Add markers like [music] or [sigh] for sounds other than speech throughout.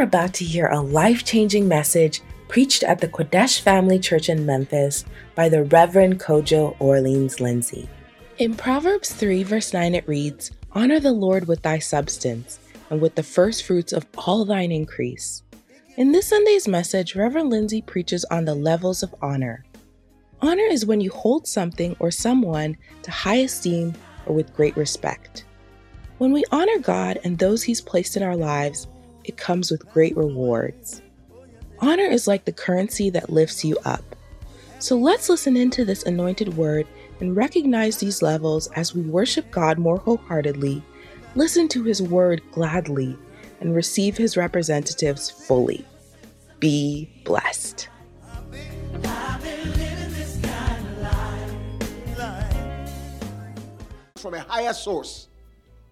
are about to hear a life changing message preached at the Qodesh Family Church in Memphis by the Reverend Kojo Orleans Lindsay. In Proverbs 3, verse 9, it reads, Honor the Lord with thy substance, and with the first fruits of all thine increase. In this Sunday's message, Reverend Lindsay preaches on the levels of honor. Honor is when you hold something or someone to high esteem or with great respect. When we honor God and those He's placed in our lives, it comes with great rewards. Honor is like the currency that lifts you up. So let's listen into this anointed word and recognize these levels as we worship God more wholeheartedly, listen to His word gladly, and receive His representatives fully. Be blessed. From a higher source.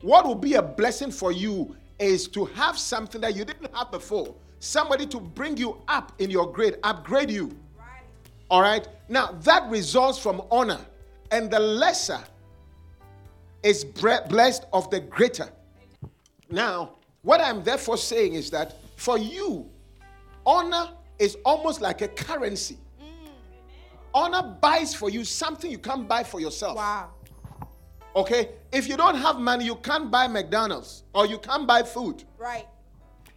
What will be a blessing for you is to have something that you didn't have before. Somebody to bring you up in your grade, upgrade you. Right. All right? Now, that results from honor. And the lesser is blessed of the greater. Now, what I'm therefore saying is that for you, honor is almost like a currency. Mm. Honor buys for you something you can't buy for yourself. Wow. Okay? If you don't have money, you can't buy McDonald's or you can't buy food. Right.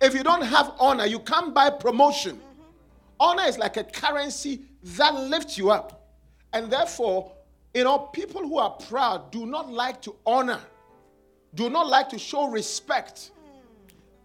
If you don't have honor, you can't buy promotion. Mm-hmm. Honor is like a currency that lifts you up. And therefore, you know, people who are proud do not like to honor, do not like to show respect.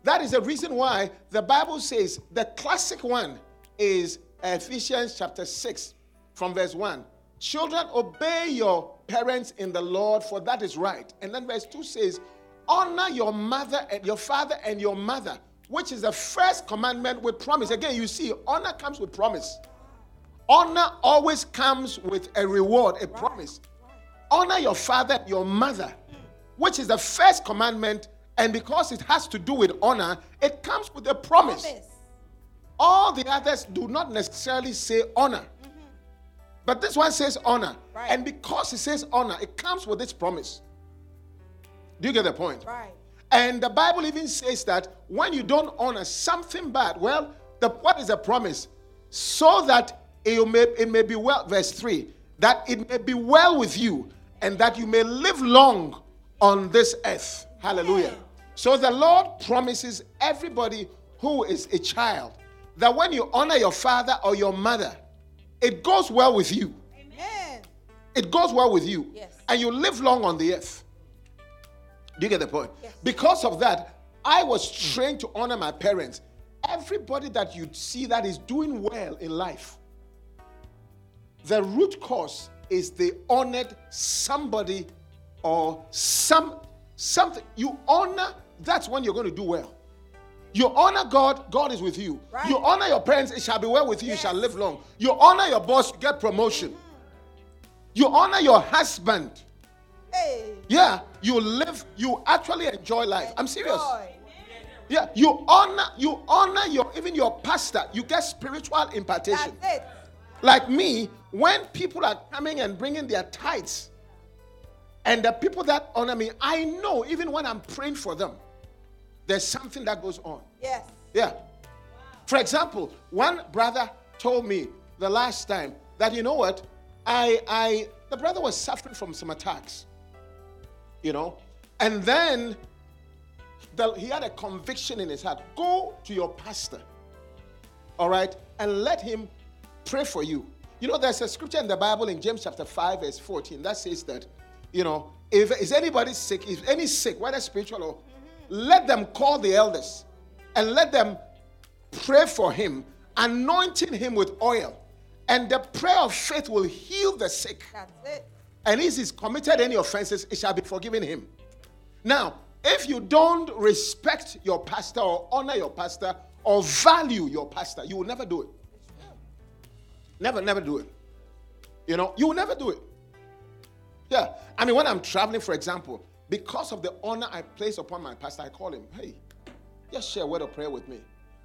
That is the reason why the Bible says the classic one is Ephesians chapter 6 from verse 1. Children, obey your parents in the Lord, for that is right. And then verse 2 says, Honor your mother and your father and your mother, which is the first commandment with promise. Again, you see, honor comes with promise. Honor always comes with a reward, a promise. Honor your father, your mother, which is the first commandment, and because it has to do with honor, it comes with a promise. promise. All the others do not necessarily say honor. But this one says honor. Right. And because it says honor, it comes with this promise. Do you get the point? Right. And the Bible even says that when you don't honor something bad, well, the, what is the promise? So that it may, it may be well, verse 3, that it may be well with you and that you may live long on this earth. Hallelujah. So the Lord promises everybody who is a child that when you honor your father or your mother, it goes well with you. Amen. It goes well with you. Yes. And you live long on the earth. Do you get the point? Yes. Because of that, I was trained to honor my parents. Everybody that you see that is doing well in life, the root cause is they honored somebody or some something. You honor, that's when you're going to do well. You honor God, God is with you. Right. You honor your parents, it shall be well with you, yes. you shall live long. You honor your boss, you get promotion. You honor your husband. Hey. Yeah, you live, you actually enjoy life. I'm serious. Yeah, you honor, you honor your even your pastor, you get spiritual impartation. Like me, when people are coming and bringing their tithes, and the people that honor me, I know even when I'm praying for them, there's something that goes on. Yes. Yeah. For example, one brother told me the last time that you know what? I I the brother was suffering from some attacks. You know? And then the, he had a conviction in his heart. Go to your pastor. All right? And let him pray for you. You know, there's a scripture in the Bible in James chapter 5, verse 14 that says that, you know, if is anybody sick, if any sick, whether spiritual or let them call the elders and let them pray for him, anointing him with oil. And the prayer of faith will heal the sick. That's it. And if he's committed any offenses, it shall be forgiven him. Now, if you don't respect your pastor or honor your pastor or value your pastor, you will never do it. Never, never do it. You know, you will never do it. Yeah. I mean, when I'm traveling, for example, because of the honor I place upon my pastor, I call him, hey, just share a word of prayer with me.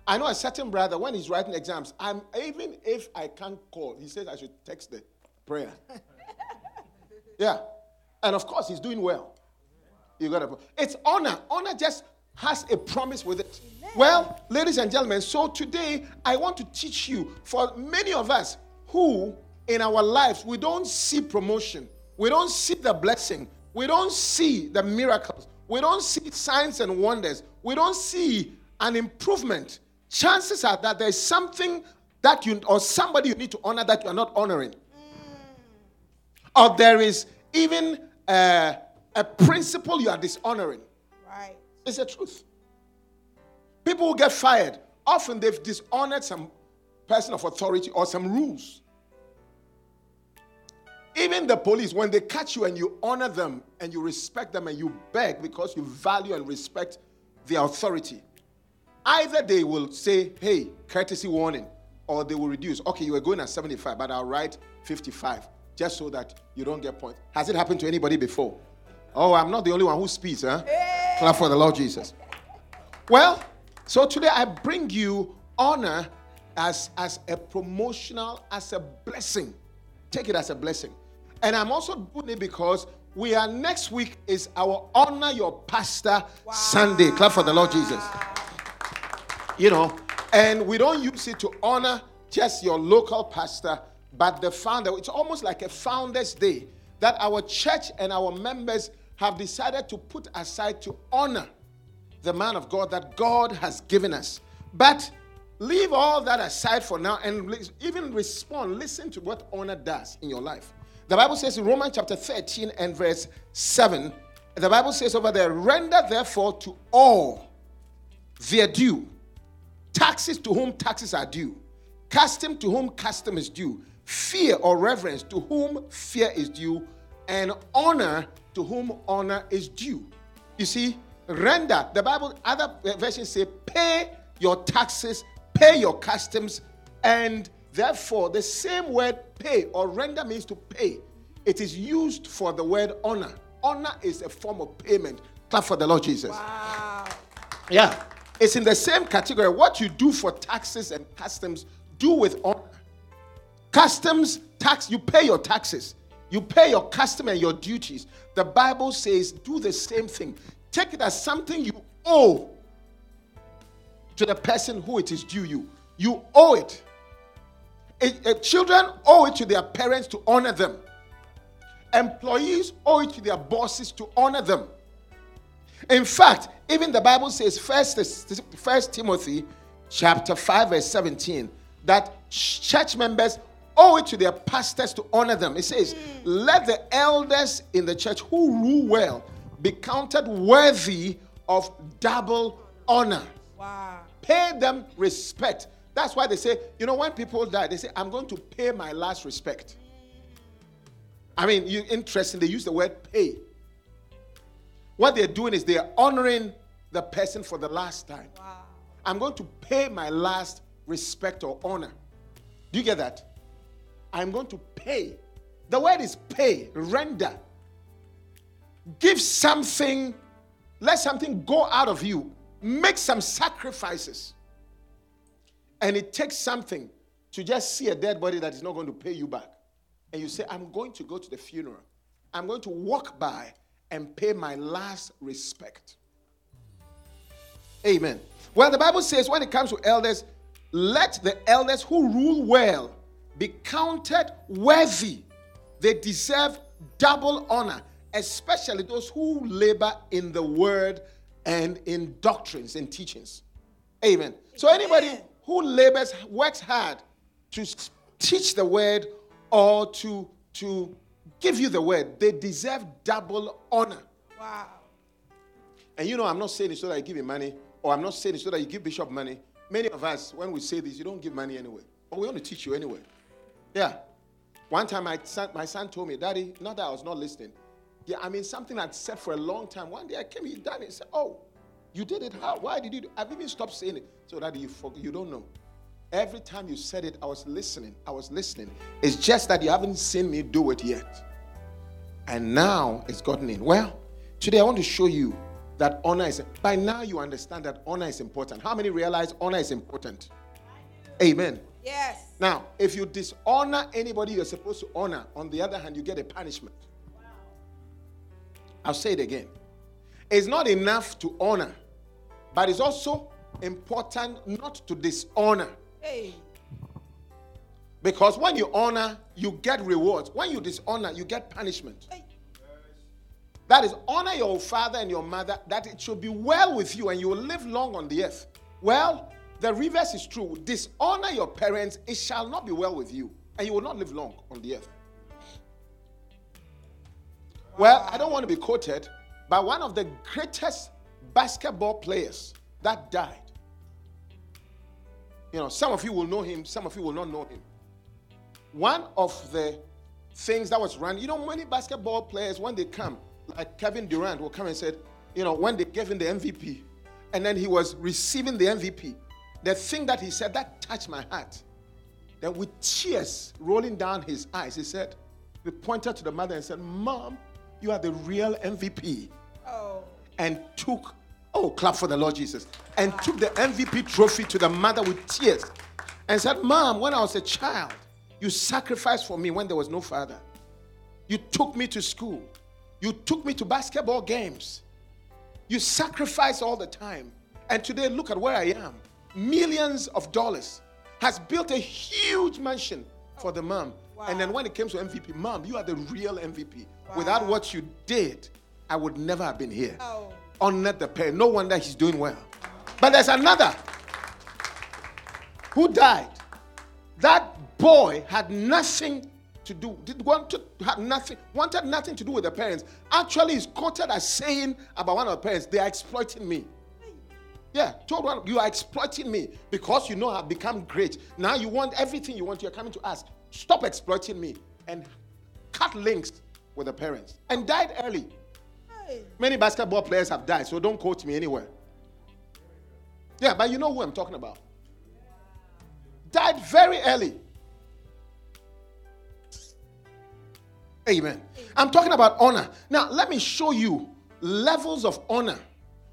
I know a certain brother, when he's writing exams, I'm even if I can't call, he says I should text the prayer. [laughs] yeah. And of course, he's doing well. You got to. It's honor. Honor just has a promise with it. Amen. Well, ladies and gentlemen, so today I want to teach you for many of us who in our lives we don't see promotion, we don't see the blessing, we don't see the miracles, we don't see signs and wonders, we don't see an improvement. Chances are that there's something that you or somebody you need to honor that you are not honoring. Mm. Or there is even a, a principle you are dishonoring. Right. It's the truth. People who get fired, often they've dishonored some person of authority or some rules. Even the police, when they catch you and you honor them and you respect them and you beg because you value and respect their authority, either they will say, hey, courtesy warning, or they will reduce. Okay, you were going at 75, but I'll write 55 just so that you don't get points. Has it happened to anybody before? Oh, I'm not the only one who speaks, huh? Hey. Clap for the Lord Jesus. Well, so today I bring you honor as, as a promotional, as a blessing. Take it as a blessing. And I'm also doing it because we are next week is our honor your pastor wow. Sunday. Clap for the Lord Jesus. You know, and we don't use it to honor just your local pastor, but the founder. It's almost like a founder's day that our church and our members have decided to put aside to honor the man of God that God has given us. But leave all that aside for now and even respond. Listen to what honor does in your life. The Bible says in Romans chapter 13 and verse 7, the Bible says over there, render therefore to all their due. Taxes to whom taxes are due. Custom to whom custom is due. Fear or reverence to whom fear is due. And honor to whom honor is due. You see, render. The Bible, other versions say, pay your taxes, pay your customs, and Therefore, the same word pay or render means to pay. It is used for the word honor. Honor is a form of payment. Clap for the Lord Jesus. Wow. Yeah. It's in the same category. What you do for taxes and customs, do with honor. Customs, tax, you pay your taxes. You pay your custom and your duties. The Bible says do the same thing. Take it as something you owe to the person who it is due you. You owe it children owe it to their parents to honor them. Employees owe it to their bosses to honor them. In fact, even the Bible says, First, First Timothy chapter 5, verse 17, that church members owe it to their pastors to honor them. It says, mm. Let the elders in the church who rule well be counted worthy of double honor. Wow. Pay them respect that's why they say, you know, when people die, they say, I'm going to pay my last respect. I mean, you interesting, they use the word pay. What they're doing is they're honoring the person for the last time. Wow. I'm going to pay my last respect or honor. Do you get that? I'm going to pay. The word is pay, render. Give something, let something go out of you. Make some sacrifices. And it takes something to just see a dead body that is not going to pay you back. And you say, I'm going to go to the funeral. I'm going to walk by and pay my last respect. Amen. Well, the Bible says when it comes to elders, let the elders who rule well be counted worthy. They deserve double honor, especially those who labor in the word and in doctrines and teachings. Amen. So, anybody who labors, works hard to teach the word or to, to give you the word, they deserve double honor. Wow. And you know, I'm not saying it so that you give me money, or I'm not saying it so that you give Bishop money. Many of us, when we say this, you don't give money anyway. But we want to teach you anyway. Yeah. One time my son, my son told me, Daddy, not that I was not listening. Yeah, I mean something I'd said for a long time. One day I came, he done it. said, Oh, you did it how? Why did you do I've even stopped saying it so that you forget, you don't know. Every time you said it, I was listening. I was listening. It's just that you haven't seen me do it yet. And now it's gotten in. Well, today I want to show you that honor is by now you understand that honor is important. How many realize honor is important? Amen. Yes. Now, if you dishonor anybody you're supposed to honor, on the other hand, you get a punishment. I'll say it again. It's not enough to honor but it's also important not to dishonor. Hey. Because when you honor, you get rewards. When you dishonor, you get punishment. Hey. That is, honor your father and your mother, that it should be well with you and you will live long on the earth. Well, the reverse is true. Dishonor your parents, it shall not be well with you, and you will not live long on the earth. Well, I don't want to be quoted, but one of the greatest basketball players that died. You know, some of you will know him, some of you will not know him. One of the things that was run, you know, many basketball players, when they come, like Kevin Durant will come and said, you know, when they gave him the MVP, and then he was receiving the MVP, the thing that he said that touched my heart. Then with tears rolling down his eyes, he said, he pointed to the mother and said, Mom, you are the real MVP. Oh. And took, oh, clap for the Lord Jesus, and took the MVP trophy to the mother with tears and said, Mom, when I was a child, you sacrificed for me when there was no father. You took me to school. You took me to basketball games. You sacrificed all the time. And today, look at where I am. Millions of dollars. Has built a huge mansion for the mom. Wow. And then when it came to MVP, mom, you are the real MVP. Without what you did, I would never have been here. Oh. Honored the parent. No wonder he's doing well. But there's another who died. That boy had nothing to do, did want to have nothing, wanted nothing to do with the parents. Actually, he's quoted as saying about one of the parents, they are exploiting me. Yeah, told one, you are exploiting me because you know I've become great. Now you want everything you want, you're coming to us. Stop exploiting me and cut links with the parents. And died early. Many basketball players have died, so don't quote me anywhere. Yeah, but you know who I'm talking about. Died very early. Amen. I'm talking about honor. Now, let me show you levels of honor.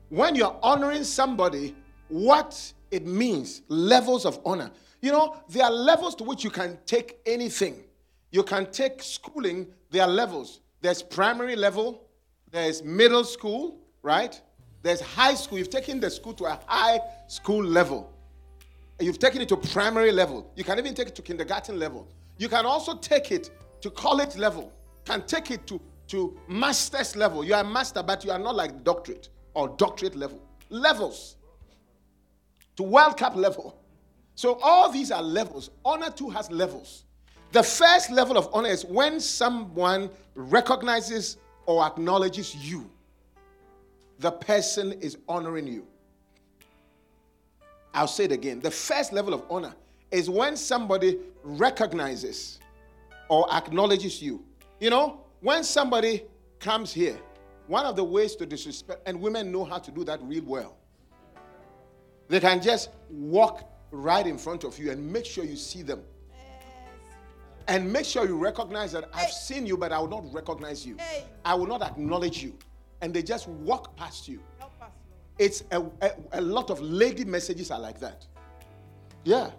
When you're honoring somebody, what it means, levels of honor. You know, there are levels to which you can take anything. You can take schooling, there are levels. There's primary level, there's middle school, right? There's high school. You've taken the school to a high school level. You've taken it to primary level. You can even take it to kindergarten level. You can also take it to college level. Can take it to, to master's level. You are a master, but you are not like doctorate or doctorate level. Levels. To World Cup level. So all these are levels. Honor too has levels. The first level of honor is when someone recognizes or acknowledges you. The person is honoring you. I'll say it again. The first level of honor is when somebody recognizes or acknowledges you. You know, when somebody comes here, one of the ways to disrespect, and women know how to do that real well, they can just walk right in front of you and make sure you see them. And make sure you recognize that I've seen you, but I will not recognize you. Hey. I will not acknowledge you. And they just walk past you. Us. It's a, a, a lot of lady messages are like that. Yeah.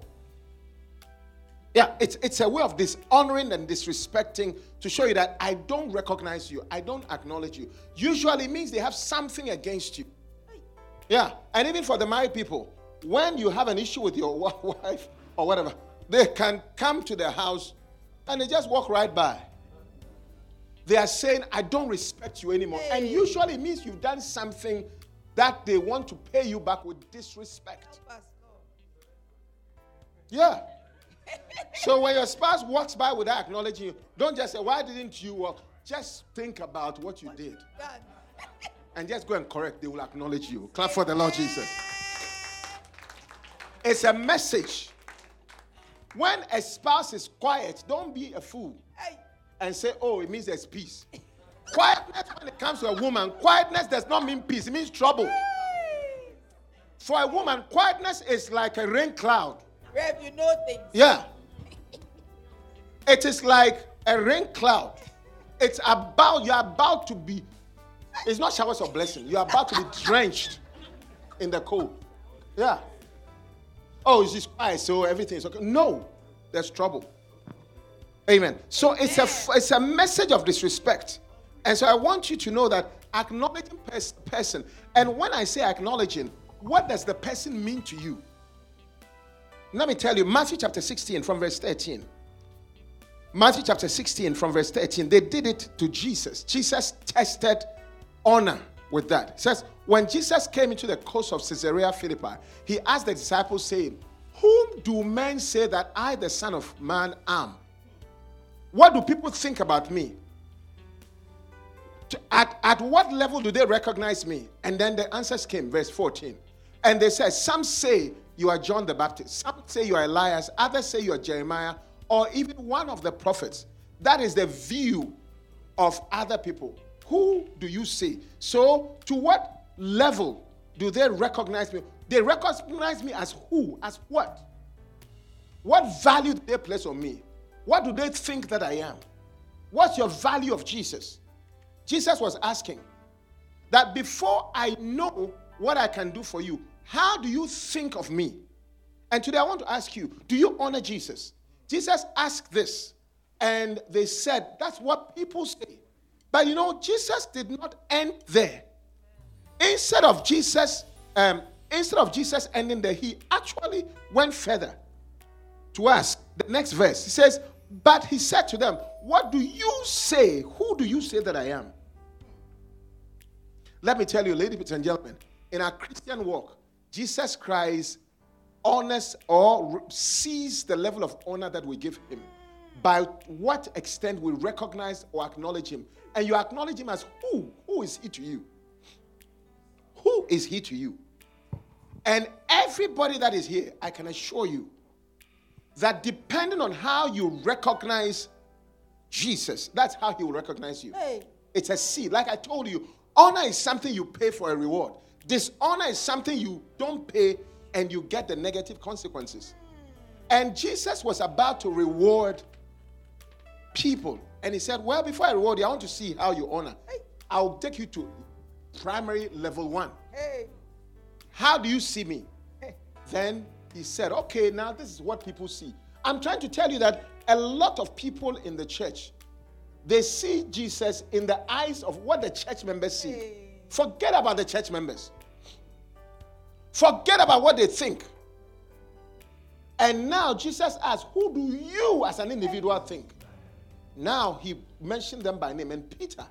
Yeah, it's, it's a way of dishonoring and disrespecting to show you that I don't recognize you, I don't acknowledge you. Usually it means they have something against you. Yeah, and even for the married people, when you have an issue with your [laughs] wife or whatever, they can come to their house and they just walk right by. They are saying, I don't respect you anymore. And usually it means you've done something that they want to pay you back with disrespect. Help us, Lord. Yeah. So when your spouse walks by without acknowledging you, don't just say, Why didn't you walk? Just think about what you did [laughs] and just go and correct. They will acknowledge you. Clap for the Lord Jesus. It's a message. When a spouse is quiet, don't be a fool and say, Oh, it means there's peace. Quietness, when it comes to a woman, quietness does not mean peace, it means trouble. For a woman, quietness is like a rain cloud. Rev, you know things. Yeah. It is like a rain cloud. It's about, you're about to be, it's not showers of blessing. You're about to be drenched in the cold. Yeah. Oh, it's just quiet, so everything is okay. No, there's trouble. Amen. So it's a it's a message of disrespect. And so I want you to know that acknowledging pers- person, and when I say acknowledging, what does the person mean to you? Let me tell you, Matthew chapter 16 from verse 13. Matthew chapter 16 from verse 13. They did it to Jesus. Jesus tested honor with that. It says, when Jesus came into the coast of Caesarea Philippi, he asked the disciples, saying, Whom do men say that I, the Son of Man, am? What do people think about me? At, at what level do they recognize me? And then the answers came, verse 14. And they said, Some say you are John the Baptist, some say you are Elias, others say you are Jeremiah, or even one of the prophets. That is the view of other people. Who do you say? So, to what level do they recognize me? They recognize me as who? As what? What value do they place on me? What do they think that I am? What's your value of Jesus? Jesus was asking that before I know what I can do for you, how do you think of me? And today I want to ask you do you honor Jesus? Jesus asked this, and they said, That's what people say. But you know, Jesus did not end there. Instead of Jesus, um, instead of Jesus ending there, he actually went further to ask the next verse. He says, But he said to them, What do you say? Who do you say that I am? Let me tell you, ladies and gentlemen, in our Christian walk, Jesus Christ honors or sees the level of honor that we give him by what extent we recognize or acknowledge him. And you acknowledge him as who? Who is he to you? Who is he to you? And everybody that is here, I can assure you that depending on how you recognize Jesus, that's how he will recognize you. Hey. It's a seed. Like I told you, honor is something you pay for a reward. Dishonor is something you don't pay and you get the negative consequences. And Jesus was about to reward people. And he said, Well, before I reward you, I want to see how you honor. I'll take you to primary level one. Hey. How do you see me? Then he said, Okay, now this is what people see. I'm trying to tell you that a lot of people in the church, they see Jesus in the eyes of what the church members see. Hey. Forget about the church members. Forget about what they think. And now Jesus asks, Who do you as an individual think? Now he mentioned them by name, and Peter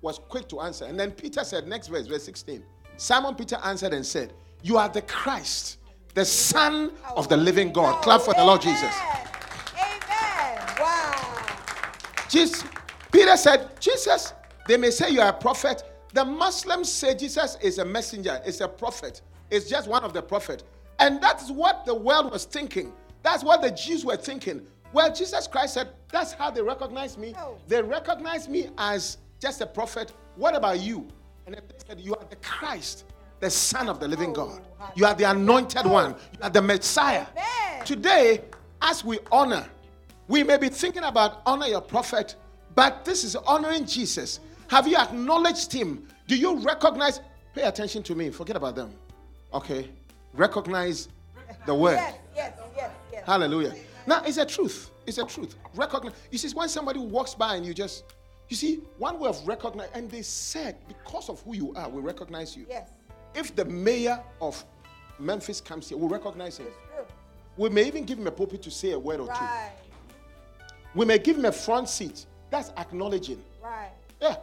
was quick to answer. And then Peter said, Next verse, verse 16. Simon Peter answered and said, You are the Christ, the Son of the living God. Clap for the Lord Jesus. Amen. Wow. Jesus, Peter said, Jesus, they may say you are a prophet. The Muslims say Jesus is a messenger, is a prophet, is just one of the prophet. And that's what the world was thinking. That's what the Jews were thinking. Well, Jesus Christ said, that's how they recognize me. Oh. They recognize me as just a prophet. What about you? And they said, You are the Christ, the Son of the living Oh, God. You are the anointed one. You are the Messiah. Amen. Today, as we honor, we may be thinking about honor your prophet, but this is honoring Jesus. Have you acknowledged him? Do you recognize? Pay attention to me. Forget about them. Okay. Recognize the word. Yes, yes, yes, yes. Hallelujah. Now, it's a truth. It's a truth. Recognize. You see, when somebody walks by and you just, you see, one way of recognizing, and they said, because of who you are, we recognize you. Yes. If the mayor of Memphis comes here, we recognize him. True. We may even give him a pulpit to say a word or two. Right. We may give him a front seat. That's acknowledging. Right. Yeah.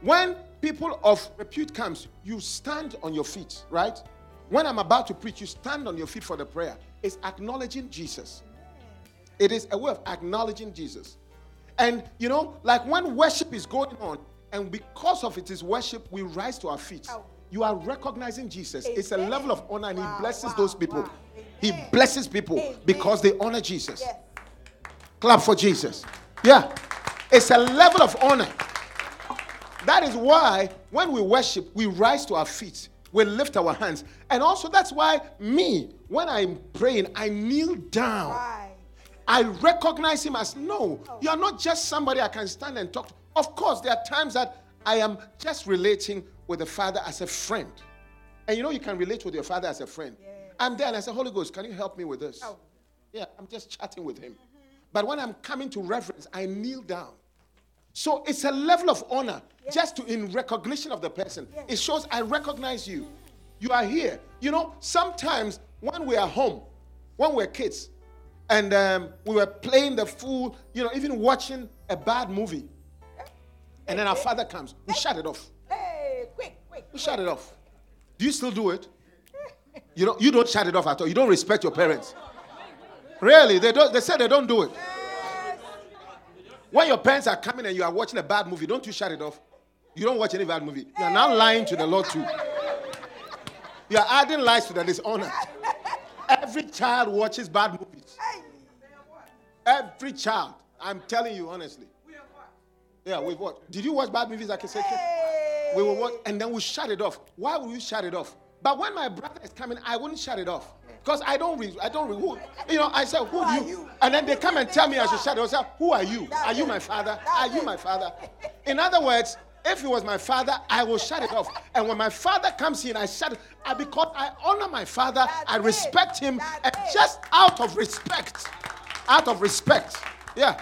When people of repute comes, you stand on your feet, right? When I'm about to preach, you stand on your feet for the prayer. It's acknowledging Jesus. It is a way of acknowledging Jesus. And you know, like when worship is going on, and because of it is worship, we rise to our feet. Oh. You are recognizing Jesus. It's a level of honor, and Wow, He blesses wow, those people. wow. He blesses people Amen. because they honor Jesus. Yes. Clap for Jesus. Yeah. It's a level of honor. That is why when we worship, we rise to our feet, we lift our hands. And also, that's why me, when I'm praying, I kneel down. Right. I recognize him as no, you are not just somebody I can stand and talk to. Of course, there are times that I am just relating with the Father as a friend. And you know, you can relate with your Father as a friend. I'm there and I say, Holy Ghost, can you help me with this? Oh. Yeah, I'm just chatting with him. But when I'm coming to reverence, I kneel down. So it's a level of honor just to in recognition of the person. It shows I recognize you. You are here. You know, sometimes when we are home, when we're kids, and um, we were playing the fool, you know, even watching a bad movie, and then our father comes, we shut it off. Hey, quick, quick. We shut it off. Do you still do it? You don't, you don't shut it off at all. You don't respect your parents. Really, they don't. They say they don't do it. When your parents are coming and you are watching a bad movie, don't you shut it off? You don't watch any bad movie. You are now lying to the Lord too. You are adding lies to the dishonor. [laughs] Every child watches bad movies. Every child. I'm telling you honestly. Yeah, we've. Did you watch bad movies like a second? We will watch, and then we shut it off. Why would you shut it off? But when my brother is coming, I wouldn't shut it off because I don't read. I don't read. Who, you know, I said, "Who, do you?" And then they come and tell me I should shut it. I say, "Who are you? Are you my father? Are you my father?" In other words, if he was my father, I will shut it off. And when my father comes in, I shut it. I, because I honor my father, I respect him, and just out of respect, out of respect, yeah,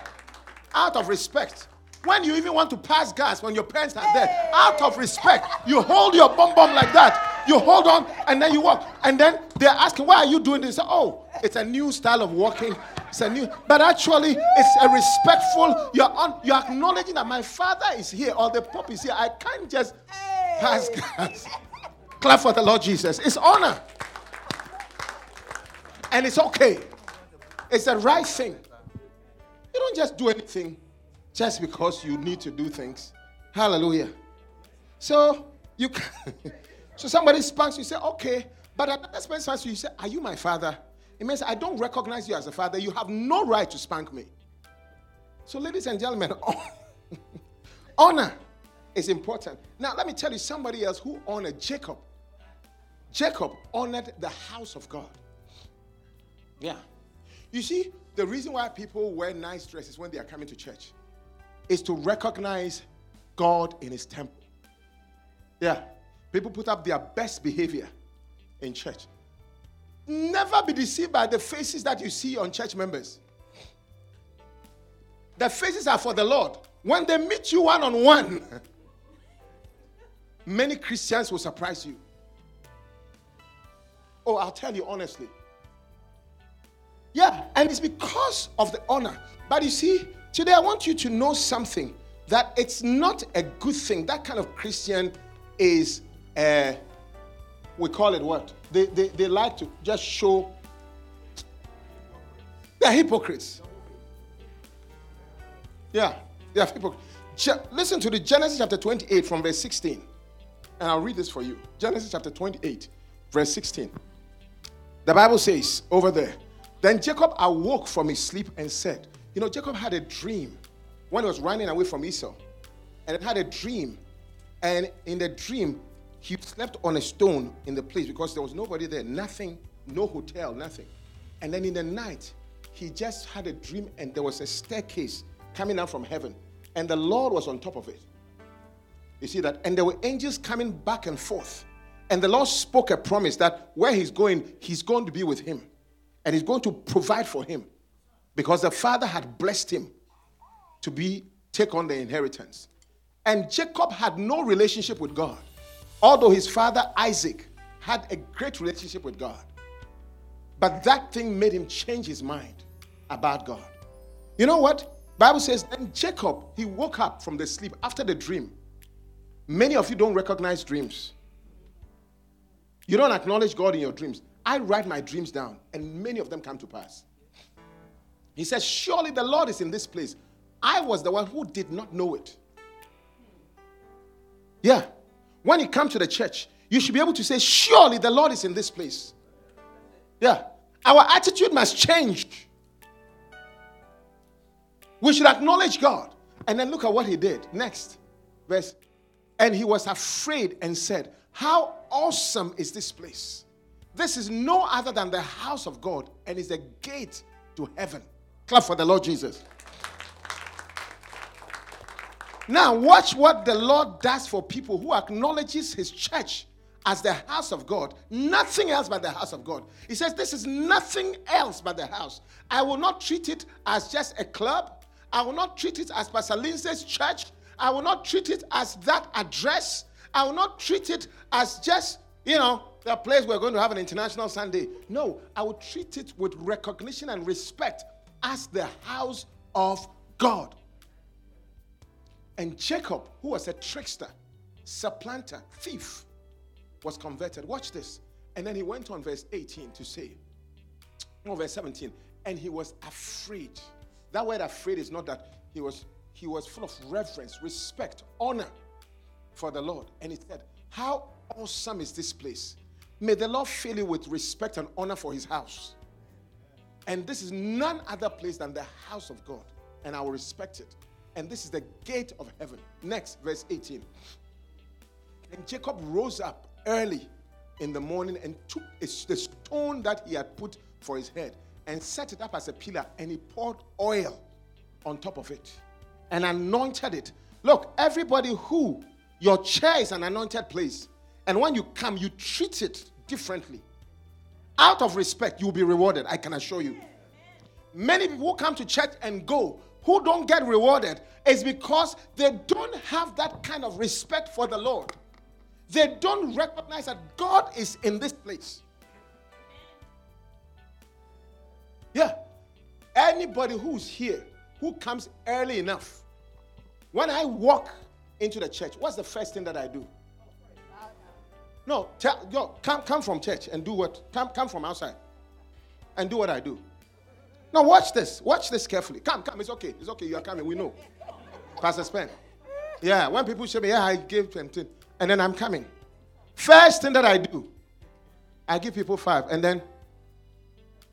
out of respect. When you even want to pass gas when your parents are there, out of respect, you hold your bum bum like that. You hold on and then you walk. And then they're asking, why are you doing this? Oh, it's a new style of walking. It's a new, but actually, it's a respectful. You're on, you're acknowledging that my father is here or the pop is here. I can't just pass gas. Clap for the Lord Jesus. It's honor. And it's okay. It's the right thing. You don't just do anything just because you need to do things. Hallelujah. So you can, [laughs] so somebody spanks you, say, okay, but another person spanks you, you say, Are you my father? It means I don't recognize you as a father. You have no right to spank me. So, ladies and gentlemen, [laughs] honor is important. Now, let me tell you somebody else who honored Jacob. Jacob honored the house of God. Yeah. You see, the reason why people wear nice dresses when they are coming to church is to recognize God in his temple. Yeah. People put up their best behavior in church. Never be deceived by the faces that you see on church members. The faces are for the Lord. When they meet you one on one, many Christians will surprise you. Oh, I'll tell you honestly. Yeah, and it's because of the honor. But you see, today I want you to know something that it's not a good thing. That kind of Christian is, uh, we call it what? They, they, they like to just show. They're hypocrites. Yeah, they're hypocrites. listen to the Genesis chapter 28 from verse 16. And I'll read this for you. Genesis chapter 28, verse 16. The Bible says over there, then Jacob awoke from his sleep and said, You know, Jacob had a dream when he was running away from Esau. And it had a dream. And in the dream, he slept on a stone in the place because there was nobody there, nothing, no hotel, nothing. And then in the night, he just had a dream and there was a staircase coming down from heaven. And the Lord was on top of it. You see that? And there were angels coming back and forth. And the Lord spoke a promise that where he's going, he's going to be with him and he's going to provide for him because the father had blessed him to be take on the inheritance. And Jacob had no relationship with God, although his father Isaac had a great relationship with God. But that thing made him change his mind about God. You know what? Bible says then Jacob he woke up from the sleep after the dream. Many of you don't recognize dreams. You don't acknowledge God in your dreams. I write my dreams down, and many of them come to pass. He says, Surely the Lord is in this place. I was the one who did not know it. Yeah. When you come to the church, you should be able to say, Surely the Lord is in this place. Yeah. Our attitude must change. We should acknowledge God. And then look at what he did. Next verse. And he was afraid and said, How awesome is this place! This is no other than the house of God and is a gate to heaven. Clap for the Lord Jesus. Now, watch what the Lord does for people who acknowledges his church as the house of God, nothing else but the house of God. He says, This is nothing else but the house. I will not treat it as just a club. I will not treat it as Pastor Lindsay's church. I will not treat it as that address. I will not treat it as just you know, the place we're going to have an international Sunday. No, I will treat it with recognition and respect as the house of God. And Jacob, who was a trickster, supplanter, thief, was converted. Watch this. And then he went on, verse 18, to say, no, verse 17, and he was afraid. That word afraid is not that he was he was full of reverence, respect, honor for the Lord. And he said, How awesome is this place? May the Lord fill you with respect and honor for his house. And this is none other place than the house of God. And I will respect it. And this is the gate of heaven. Next, verse 18. And Jacob rose up early in the morning and took the stone that he had put for his head and set it up as a pillar and he poured oil on top of it and anointed it. Look, everybody who your chair is an anointed place, and when you come, you treat it differently. Out of respect, you will be rewarded, I can assure you. Many people who come to church and go who don't get rewarded is because they don't have that kind of respect for the Lord. They don't recognize that God is in this place. Yeah. Anybody who's here who comes early enough, when I walk into the church, what's the first thing that I do? No, tell, yo, come, come from church and do what? Come, come from outside and do what I do. Now watch this. Watch this carefully. Come, come. It's okay. It's okay. You are coming. We know. Pastor Spen. Yeah. When people say me, yeah, I give 20, and then I'm coming. First thing that I do, I give people five, and then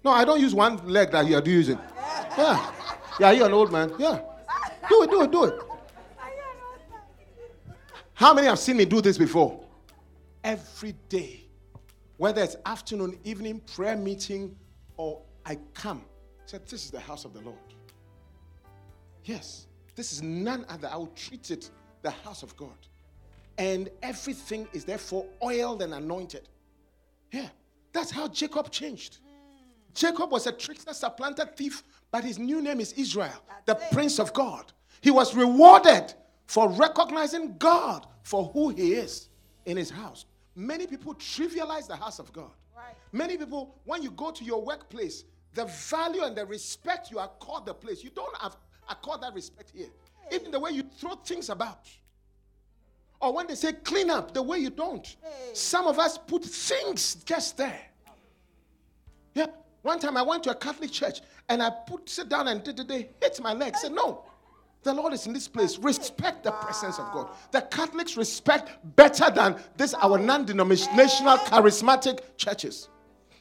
no, I don't use one leg that you are using. Yeah. Yeah, you're an old man. Yeah. Do it, do it, do it. How many have seen me do this before? Every day. Whether it's afternoon, evening, prayer meeting, or I come. Said, This is the house of the Lord. Yes. This is none other. I will treat it the house of God. And everything is therefore oiled and anointed. Yeah. That's how Jacob changed. Jacob was a trickster, supplanter, thief, but his new name is Israel, That's the it. Prince of God. He was rewarded for recognizing God for who he is in his house. Many people trivialize the house of God. Right. Many people, when you go to your workplace, the value and the respect you accord the place, you don't have accord that respect here. Hey. Even the way you throw things about. Or when they say clean up, the way you don't. Hey. Some of us put things just there. Yeah. One time I went to a Catholic church and I put sit down and did they hit my leg. Said no. The Lord is in this place. Respect the presence of God. The Catholics respect better than this our non-denominational charismatic churches.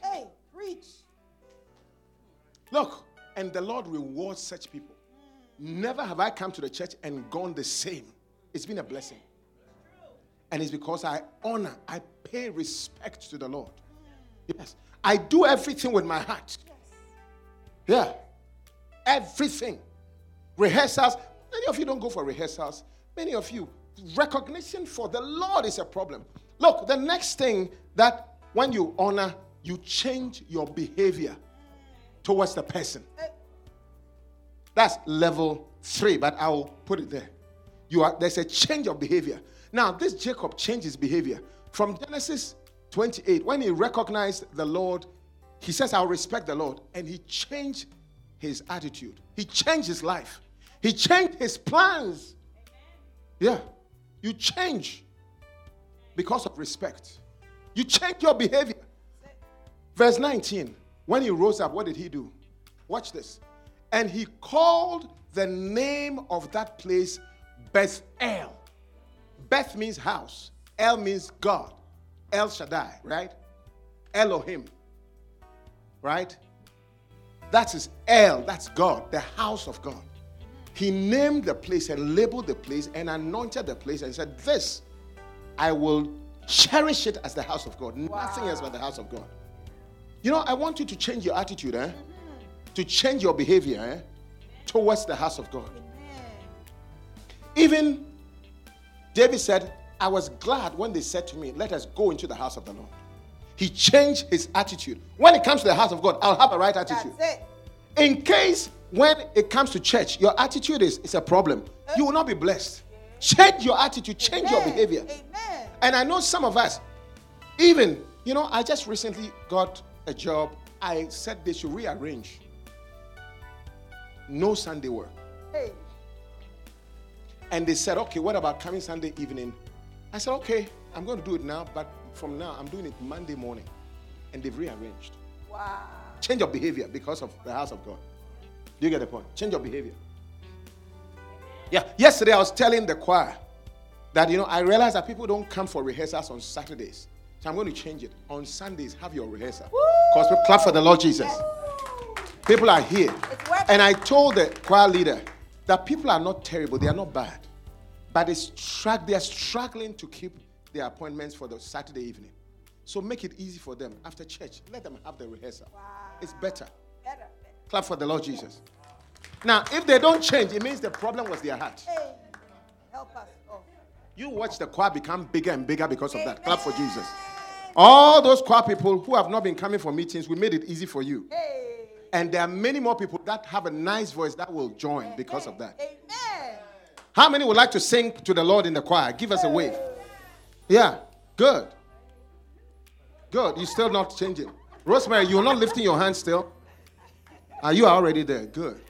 Hey, preach. Look, and the Lord rewards such people. Never have I come to the church and gone the same. It's been a blessing. And it's because I honor, I pay respect to the Lord. Yes. I do everything with my heart. Yeah. Everything. Rehearsals. Many of you don't go for rehearsals. Many of you, recognition for the Lord is a problem. Look, the next thing that when you honor, you change your behavior towards the person. That's level three, but I'll put it there. You are there's a change of behavior. Now, this Jacob changes behavior from Genesis 28, when he recognized the Lord, he says, I'll respect the Lord. And he changed his attitude, he changed his life, he changed his plans. Yeah, you change because of respect, you change your behavior. Verse 19, when he rose up, what did he do? Watch this. And he called the name of that place Bethel. Beth means house, El means God. El Shaddai, right? Elohim, right? That is El, that's God, the house of God. He named the place and labeled the place and anointed the place and said, This, I will cherish it as the house of God. Wow. Nothing else but the house of God. You know, I want you to change your attitude, eh? Mm-hmm. To change your behavior, eh? Towards the house of God. Amen. Even David said, I was glad when they said to me, Let us go into the house of the Lord. He changed his attitude. When it comes to the house of God, I'll have a right attitude. In case when it comes to church, your attitude is, is a problem, you will not be blessed. Change your attitude, change Amen. your behavior. Amen. And I know some of us, Even, you know, I just recently got a job. I said they should rearrange. No Sunday work. Hey. And they said, okay, what about coming Sunday evening? I said, okay, I'm going to do it now, but from now, I'm doing it Monday morning. And they've rearranged. Wow. Change of behavior because of the house of God. Do you get the point? Change of behavior. Yeah. Yesterday, I was telling the choir that, you know, I realized that people don't come for rehearsals on Saturdays. So I'm going to change it. On Sundays, have your rehearsal. Because we clap for the Lord Jesus. People are here. And I told the choir leader that people are not terrible, they are not bad. But they, strugg- they are struggling to keep their appointments for the Saturday evening. So make it easy for them after church. Let them have the rehearsal. It's better. Better, better. Clap for the Lord Jesus. Now, if they don't change, it means the problem was their heart. Hey. Help us. Oh. You watch the choir become bigger and bigger because of that. Clap for Jesus. All those choir people who have not been coming for meetings, we made it easy for you. Hey. And there are many more people that have a nice voice that will join because of that. Amen. How many would like to sing to the Lord in the choir? Give us a wave. Yeah, good. Good. You're still not changing. Rosemary, you're not lifting your hand still. Are you already there? Good.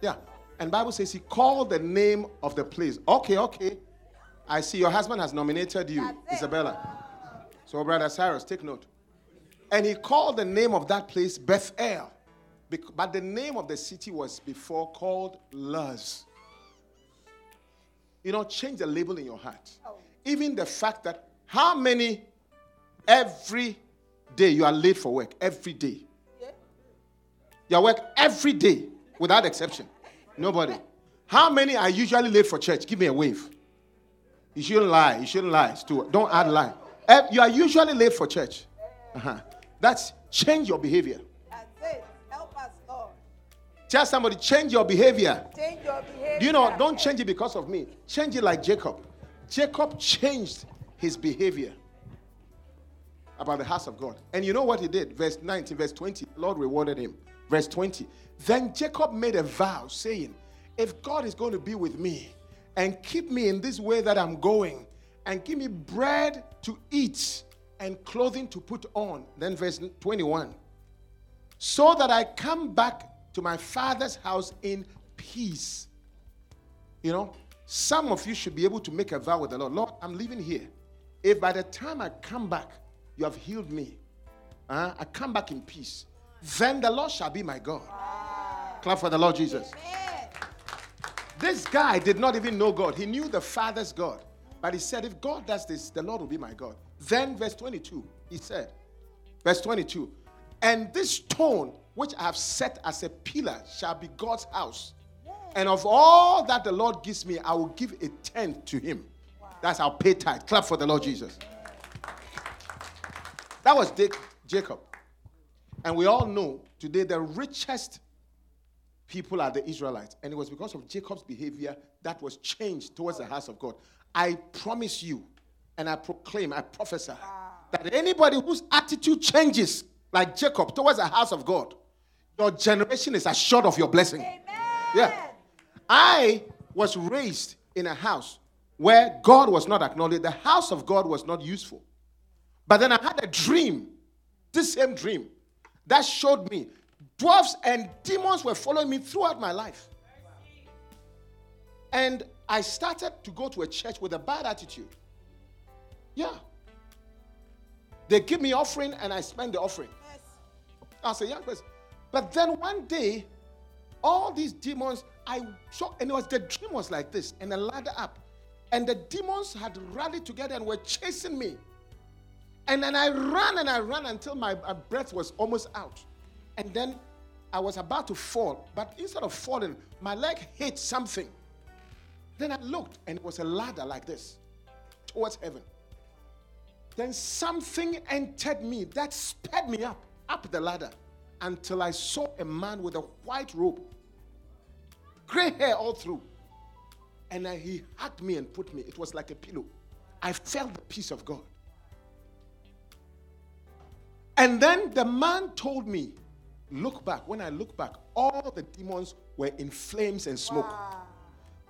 Yeah. And Bible says he called the name of the place. Okay, okay. I see your husband has nominated you, That's it. Isabella. So, brother Cyrus, take note. And he called the name of that place Bethel. But the name of the city was before called Luz. You know, change the label in your heart. Oh. Even the fact that how many every day you are late for work, every day. Yeah. You work every day without exception. Nobody. How many are usually late for church? Give me a wave. You shouldn't lie. You shouldn't lie, Stuart. Don't add lie. Eh, You are usually late for church. Uh-huh. That's change your behavior. That's it. Help us, Lord. Tell somebody, change your behavior. Change your behavior. Do you know? Don't change it because of me. Change it like Jacob. Jacob changed his behavior about the house of God. And you know what he did? Verse 19, verse 20. The Lord rewarded him. Verse 20. Then Jacob made a vow, saying, If God is going to be with me and keep me in this way that I'm going, and give me bread to eat and clothing to put on. Then verse 21 so that I come back to my father's house in peace. You know, some of you should be able to make a vow with the Lord. Lord, I'm leaving here. If by the time I come back, you have healed me, uh, I come back in peace, then the Lord shall be my God. Clap for the Lord Jesus. Amen. This guy did not even know God. He knew the Father's God. But he said, if God does this, the Lord will be my God. Then, verse 22, he said, verse 22, and this stone which I have set as a pillar shall be God's house. And of all that the Lord gives me, I will give a tenth to him. That's our pay tithe. Clap for the Lord Jesus. That was Dick- Jacob. And we all know today the richest people are the Israelites. And it was because of Jacob's behavior that was changed towards the house of God. I promise you, and I proclaim, I prophesy, that anybody whose attitude changes like Jacob towards the house of God, your generation is assured of your blessing. Amen. Yeah. I was raised in a house where God was not acknowledged. The house of God was not useful. But then I had a dream, this same dream, that showed me dwarfs and demons were following me throughout my life. And I started to go to a church with a bad attitude. Yeah. They give me offering and I spend the offering. Yes. As a young person. But then one day, all these demons, I saw, and it was the dream was like this, and a ladder up. And the demons had rallied together and were chasing me. And then I ran and I ran until my, my breath was almost out. And then I was about to fall, but instead of falling, my leg hit something. Then I looked, and it was a ladder like this towards heaven. Then something entered me that sped me up, up the ladder, until I saw a man with a white robe, gray hair all through. And he hugged me and put me, it was like a pillow. I felt the peace of God. And then the man told me, Look back. When I look back, all the demons were in flames and smoke.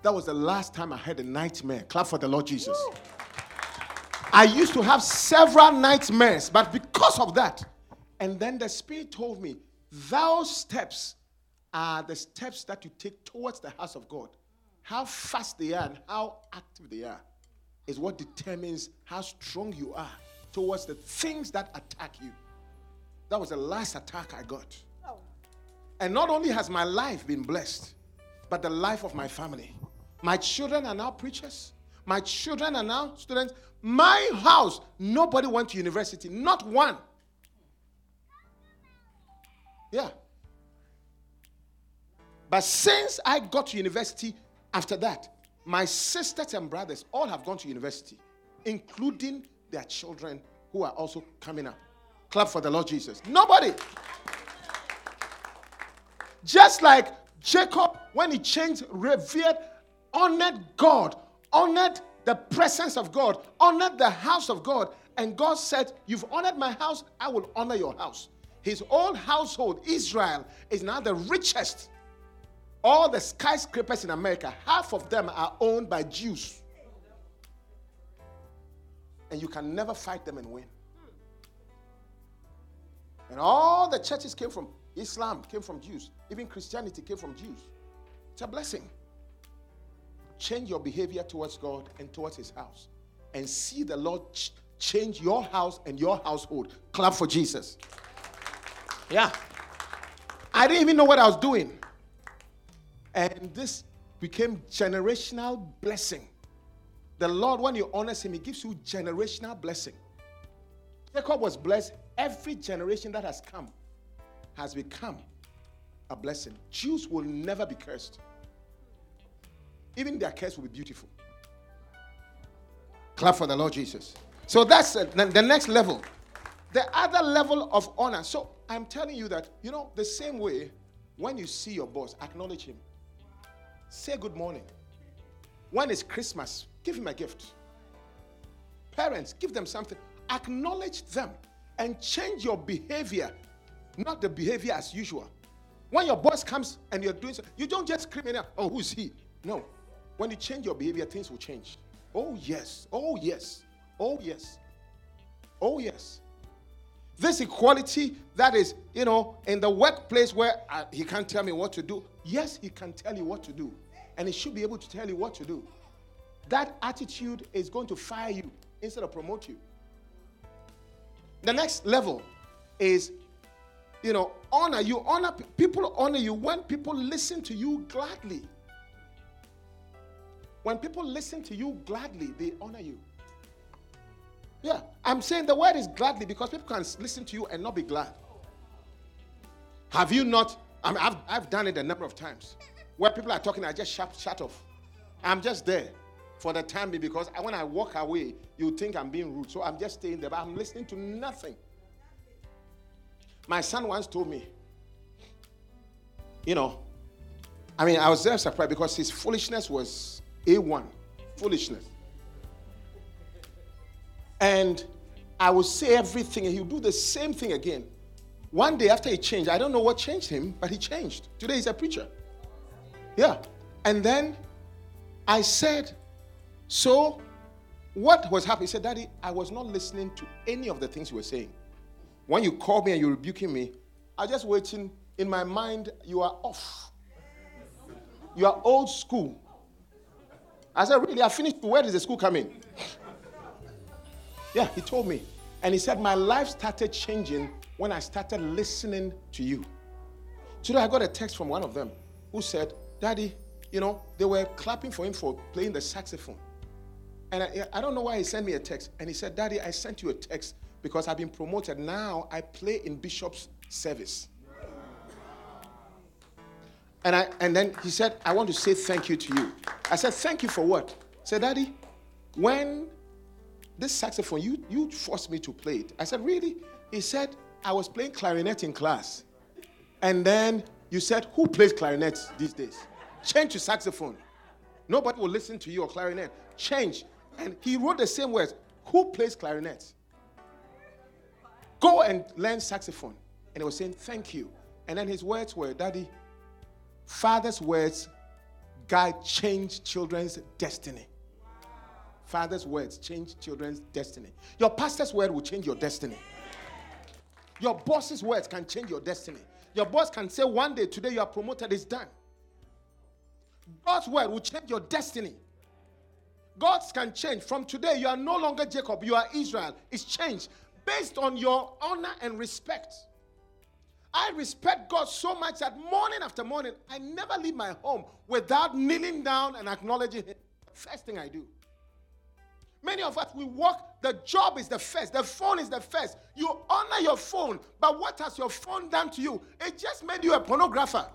That was the last time I had a nightmare. Clap for the Lord Jesus. I used to have several nightmares, but because of that, and then the Spirit told me, Those steps are the steps that you take towards the house of God. How fast they are and how active they are is what determines how strong you are towards the things that attack you. That was the last attack I got. Oh. And not only has my life been blessed, but the life of my family. My children are now preachers. My children are now students. My house, nobody went to university, not one. Yeah. But since I got to university after that, my sisters and brothers all have gone to university, including their children who are also coming up. Clap for the Lord Jesus. Nobody. Just like Jacob, when he changed, revered, honored God, honored the presence of God, honored the house of God. And God said, You've honored my house, I will honor your house. His own household, Israel, is now the richest. All the skyscrapers in America, half of them are owned by Jews. And you can never fight them and win. And all the churches came from Islam, came from Jews. Even Christianity came from Jews. It's a blessing. Change your behavior towards God and towards His house. And see the Lord ch- change your house and your household. Clap for Jesus. Yeah. I didn't even know what I was doing. And this became generational blessing. The Lord, when you honor Him, He gives you generational blessing. Jacob was blessed. Every generation that has come has become a blessing. Jews will never be cursed. Even their curse will be beautiful. Clap for the Lord Jesus. So that's uh, the next level. The other level of honor. So I'm telling you that, you know, the same way when you see your boss, acknowledge him. Say good morning. When it's Christmas, give him a gift. Parents, give them something. Acknowledge them and change your behavior, not the behavior as usual. When your boss comes and you're doing so, you don't just scream out, oh, who's he? No. When you change your behavior, things will change. Oh, yes. Oh, yes. Oh, yes. Oh, yes. This equality that is, you know, in the workplace where uh, he can't tell me what to do. Yes, he can tell you what to do. And he should be able to tell you what to do. That attitude is going to fire you instead of promote you. The next level is, you know, honor. You honor people, honor you when people listen to you gladly. When people listen to you gladly, they honor you. Yeah, I'm saying the word is gladly because people can listen to you and not be glad. Have you not? I mean, I've, I've done it a number of times where people are talking, I just shut, shut off. I'm just there for the time being because when I walk away, you think I'm being rude. So I'm just staying there, but I'm listening to nothing. My son once told me, you know, I mean, I was very surprised because his foolishness was A1 foolishness. And I would say everything, and he would do the same thing again. One day after he changed, I don't know what changed him, but he changed. Today he's a preacher. Yeah. And then I said, So what was happening? He said, Daddy, I was not listening to any of the things you were saying. When you called me and you were rebuking me, I was just waiting. In my mind, you are off. You are old school. I said, Really? I finished. Where does the school come in? Yeah, he told me. And he said, My life started changing when I started listening to you. Today I got a text from one of them who said, Daddy, you know, they were clapping for him for playing the saxophone. And I, I don't know why he sent me a text. And he said, Daddy, I sent you a text because I've been promoted. Now I play in Bishop's service. And, I, and then he said, I want to say thank you to you. I said, Thank you for what? He said, Daddy, when this saxophone, you, you forced me to play it. I said, Really? He said, I was playing clarinet in class. And then you said, Who plays clarinet these days? Change to saxophone. Nobody will listen to you or clarinet. Change. And he wrote the same words Who plays clarinet? Go and learn saxophone. And he was saying, Thank you. And then his words were, Daddy, Father's words guide change children's destiny. father's words change children's destiny. Your pastor's word will change your destiny. Your boss's words can change your destiny. Your boss can say one day, today you are promoted, it's done. God's word will change your destiny. God's can change. From today, you are no longer Jacob, you are Israel. It's changed based on your honor and respect. I respect God so much that morning after morning, I never leave my home without kneeling down and acknowledging Him. First thing I do. Many of us, we walk, the job is the first, the phone is the first. You honor your phone, but what has your phone done to you? It just made you a pornographer.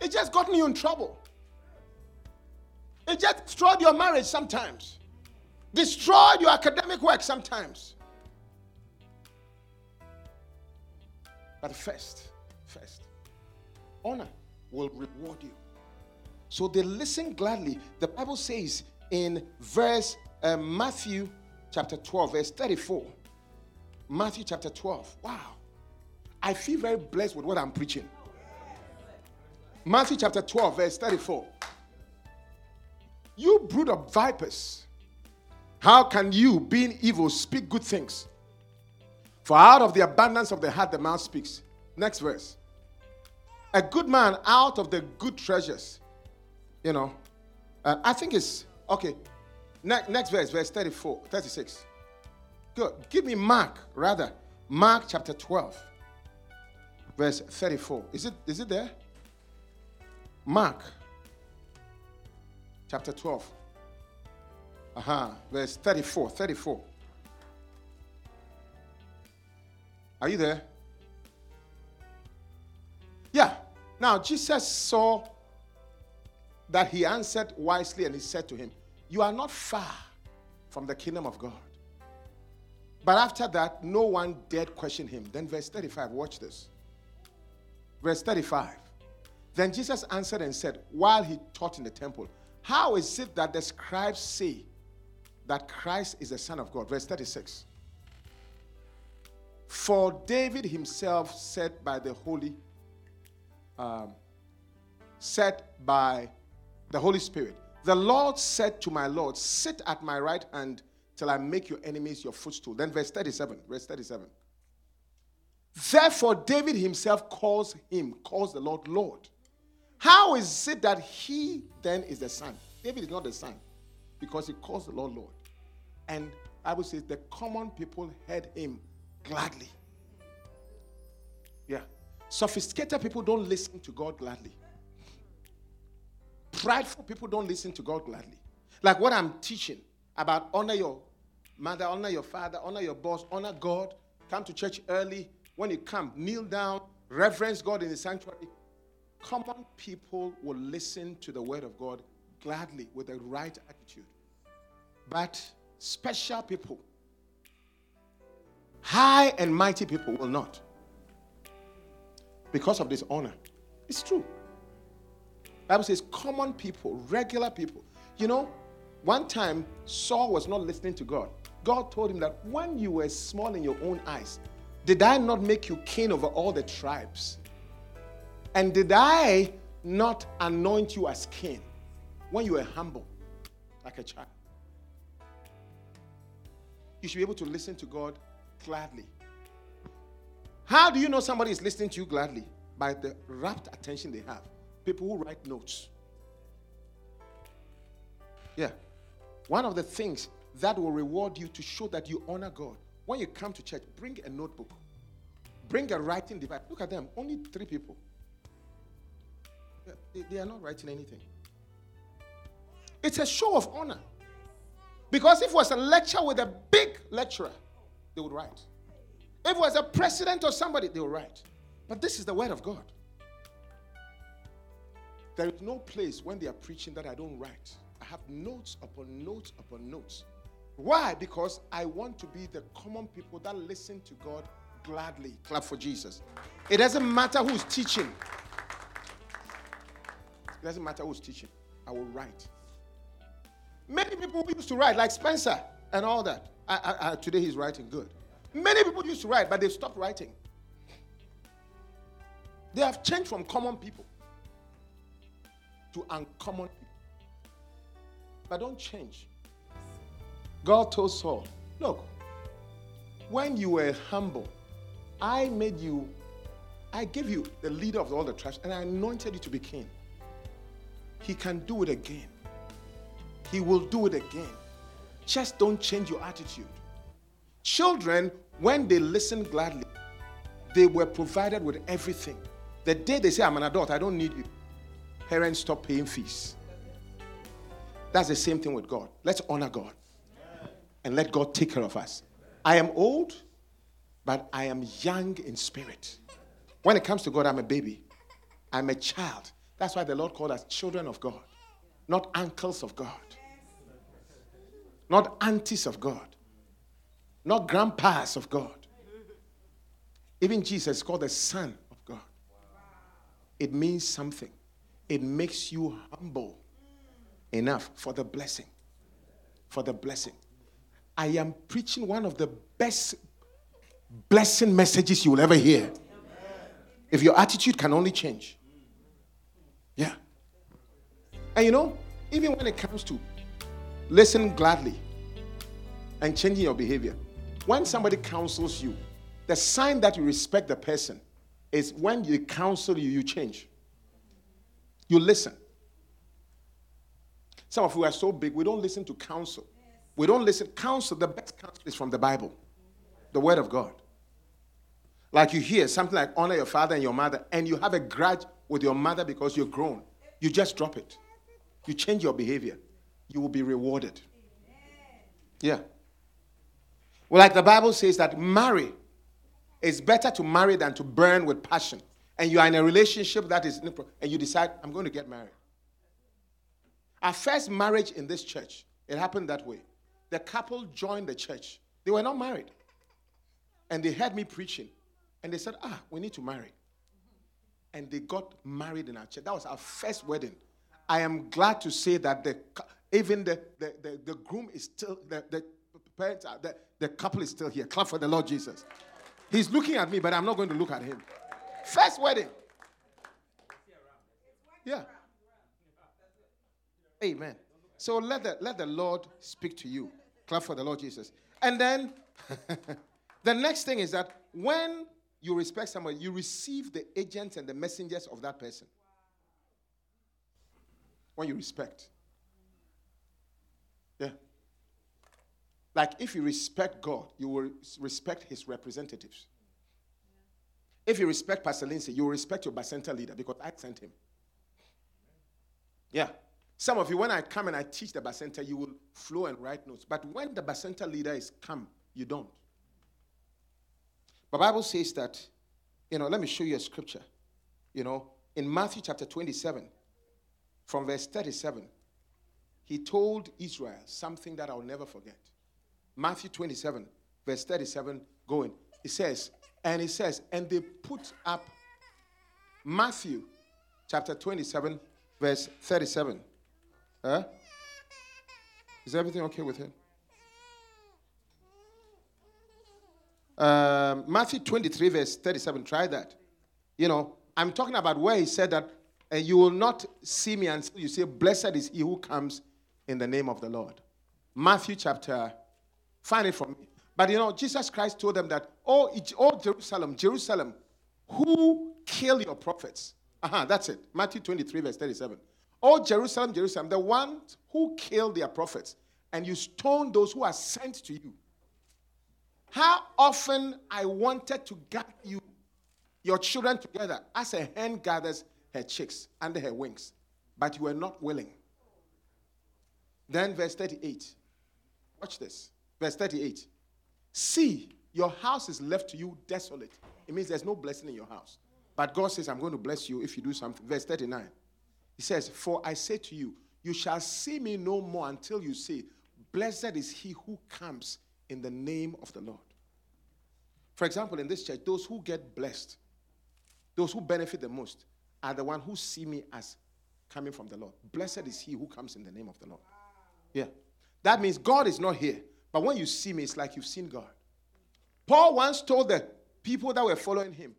It just got you in trouble. It just destroyed your marriage sometimes, destroyed your academic work sometimes. But first, first, honor will reward you. So they listen gladly. The Bible says in verse uh, Matthew chapter 12, verse 34. Matthew chapter 12. Wow. I feel very blessed with what I'm preaching. Matthew chapter 12, verse 34. You brood of vipers, how can you, being evil, speak good things? For out of the abundance of the heart, the mouth speaks. Next verse. A good man out of the good treasures you know, uh, I think it's okay. Ne- next verse, verse 34, 36. Good. Give me Mark, rather. Mark chapter 12, verse 34. Is it, is it there? Mark chapter 12. Uh-huh. Verse 34. 34. Are you there? Yeah. Now, Jesus saw that he answered wisely and he said to him, You are not far from the kingdom of God. But after that, no one dared question him. Then, verse 35, watch this. Verse 35. Then Jesus answered and said, while he taught in the temple, How is it that the scribes say that Christ is the Son of God? Verse 36. For David himself said by the Holy, um, said by the Holy Spirit. The Lord said to my Lord, Sit at my right hand till I make your enemies your footstool. Then, verse 37. Verse 37. Therefore, David himself calls him, calls the Lord Lord. How is it that he then is the son? David is not the son because he calls the Lord Lord. And I would say the common people heard him gladly. Yeah. Sophisticated people don't listen to God gladly. Prideful people don't listen to God gladly. Like what I'm teaching about honor your mother, honor your father, honor your boss, honor God, come to church early. When you come, kneel down, reverence God in the sanctuary. Common people will listen to the word of God gladly with the right attitude. But special people, high and mighty people will not. Because of this honor. It's true. Bible says common people, regular people. You know, one time Saul was not listening to God. God told him that when you were small in your own eyes, did I not make you king over all the tribes? And did I not anoint you as king when you were humble, like a child? You should be able to listen to God gladly. How do you know somebody is listening to you gladly? By the rapt attention they have people who write notes. Yeah. One of the things that will reward you to show that you honor God, when you come to church, bring a notebook, bring a writing device. Look at them, only three people. They, they are not writing anything. It's a show of honor. Because if it was a lecture with a big lecturer, they would write. If it was a president or somebody, they would write. But this is the word of God. There is no place when they are preaching that I don't write. I have notes upon notes upon notes. Why? Because I want to be the common people that listen to God gladly. Clap for Jesus. It doesn't matter who's teaching. It doesn't matter who's teaching. I will write. Many people used to write, like Spencer and all that. I, I, I, today he's writing good. Many people used to write, but they've stopped writing. They have changed from common people. to uncommon people. But don't change. God told Saul, Look, when you were humble, I made you, I gave you the leader of all the tribes, and I anointed you to be king. He can do it again. He will do it again. Just don't change your attitude. Children, when they listen gladly, they were provided with everything. The day they say, I'm an adult, I don't need you, parents stop paying fees. That's the same thing with God. Let's honor God and let God take care of us. I am old, but I am young in spirit. When it comes to God, I'm a baby, I'm a child. That's why the Lord called us children of God, not uncles of God, not aunties of God, not grandpas of God. Even Jesus is called the Son of God. It means something, it makes you humble enough for the blessing. For the blessing. I am preaching one of the best blessing messages you will ever hear. If your attitude can only change. Yeah. And you know, even when it comes to listen gladly and changing your behavior, when somebody counsels you, the sign that you respect the person is when you counsel you, you change. You listen. Some of you are so big, we don't listen to counsel. We don't listen. Counsel, the best counsel is from the Bible, the Word of God. Like you hear something like honor your father and your mother, and you have a grudge with your mother because you're grown. You just drop it. You change your behavior. You will be rewarded. Yeah. Well, like the Bible says that marry. It's better to marry than to burn with passion. And you are in a relationship that is, and you decide, I'm going to get married. Our first marriage in this church, it happened that way the couple joined the church. They were not married. And they heard me preaching. And they said, Ah, we need to marry. And they got married in our church. That was our first wedding. I am glad to say that the, even the, the, the, the groom is still, the, the parents, are, the, the couple is still here. Clap for the Lord Jesus. He's looking at me, but I'm not going to look at him. First wedding. Yeah. Amen. So let the, let the Lord speak to you. Clap for the Lord Jesus. And then [laughs] the next thing is that when you respect someone, you receive the agents and the messengers of that person. When you respect. Yeah. Like if you respect God, you will respect his representatives. If you respect Pastor Lindsay, you will respect your Bacenta leader because I sent him. Yeah. Some of you, when I come and I teach the Bacenta, you will flow and write notes. But when the Bacenta leader is come, you don't. The Bible says that, you know, let me show you a scripture. You know, in Matthew chapter 27, from verse 37, he told Israel something that I'll never forget. Matthew 27, verse 37, going. It says, and it says, and they put up Matthew chapter 27, verse 37. Huh? Is everything okay with him? Um, Matthew 23, verse 37. Try that. You know, I'm talking about where he said that uh, you will not see me until you say, Blessed is he who comes in the name of the Lord. Matthew chapter, find it for me. But you know, Jesus Christ told them that, Oh, oh Jerusalem, Jerusalem, who kill your prophets? Uh-huh, that's it. Matthew 23, verse 37. Oh, Jerusalem, Jerusalem, the ones who killed their prophets, and you stoned those who are sent to you. How often I wanted to gather you, your children together, as a hen gathers her chicks under her wings, but you were not willing. Then, verse 38. Watch this. Verse 38. See, your house is left to you desolate. It means there's no blessing in your house. But God says, I'm going to bless you if you do something. Verse 39. He says, For I say to you, you shall see me no more until you say, Blessed is he who comes in the name of the Lord. For example, in this church, those who get blessed, those who benefit the most, are the one who see me as coming from the Lord. Blessed is he who comes in the name of the Lord. Yeah. That means God is not here. But when you see me, it's like you've seen God. Paul once told the people that were following him,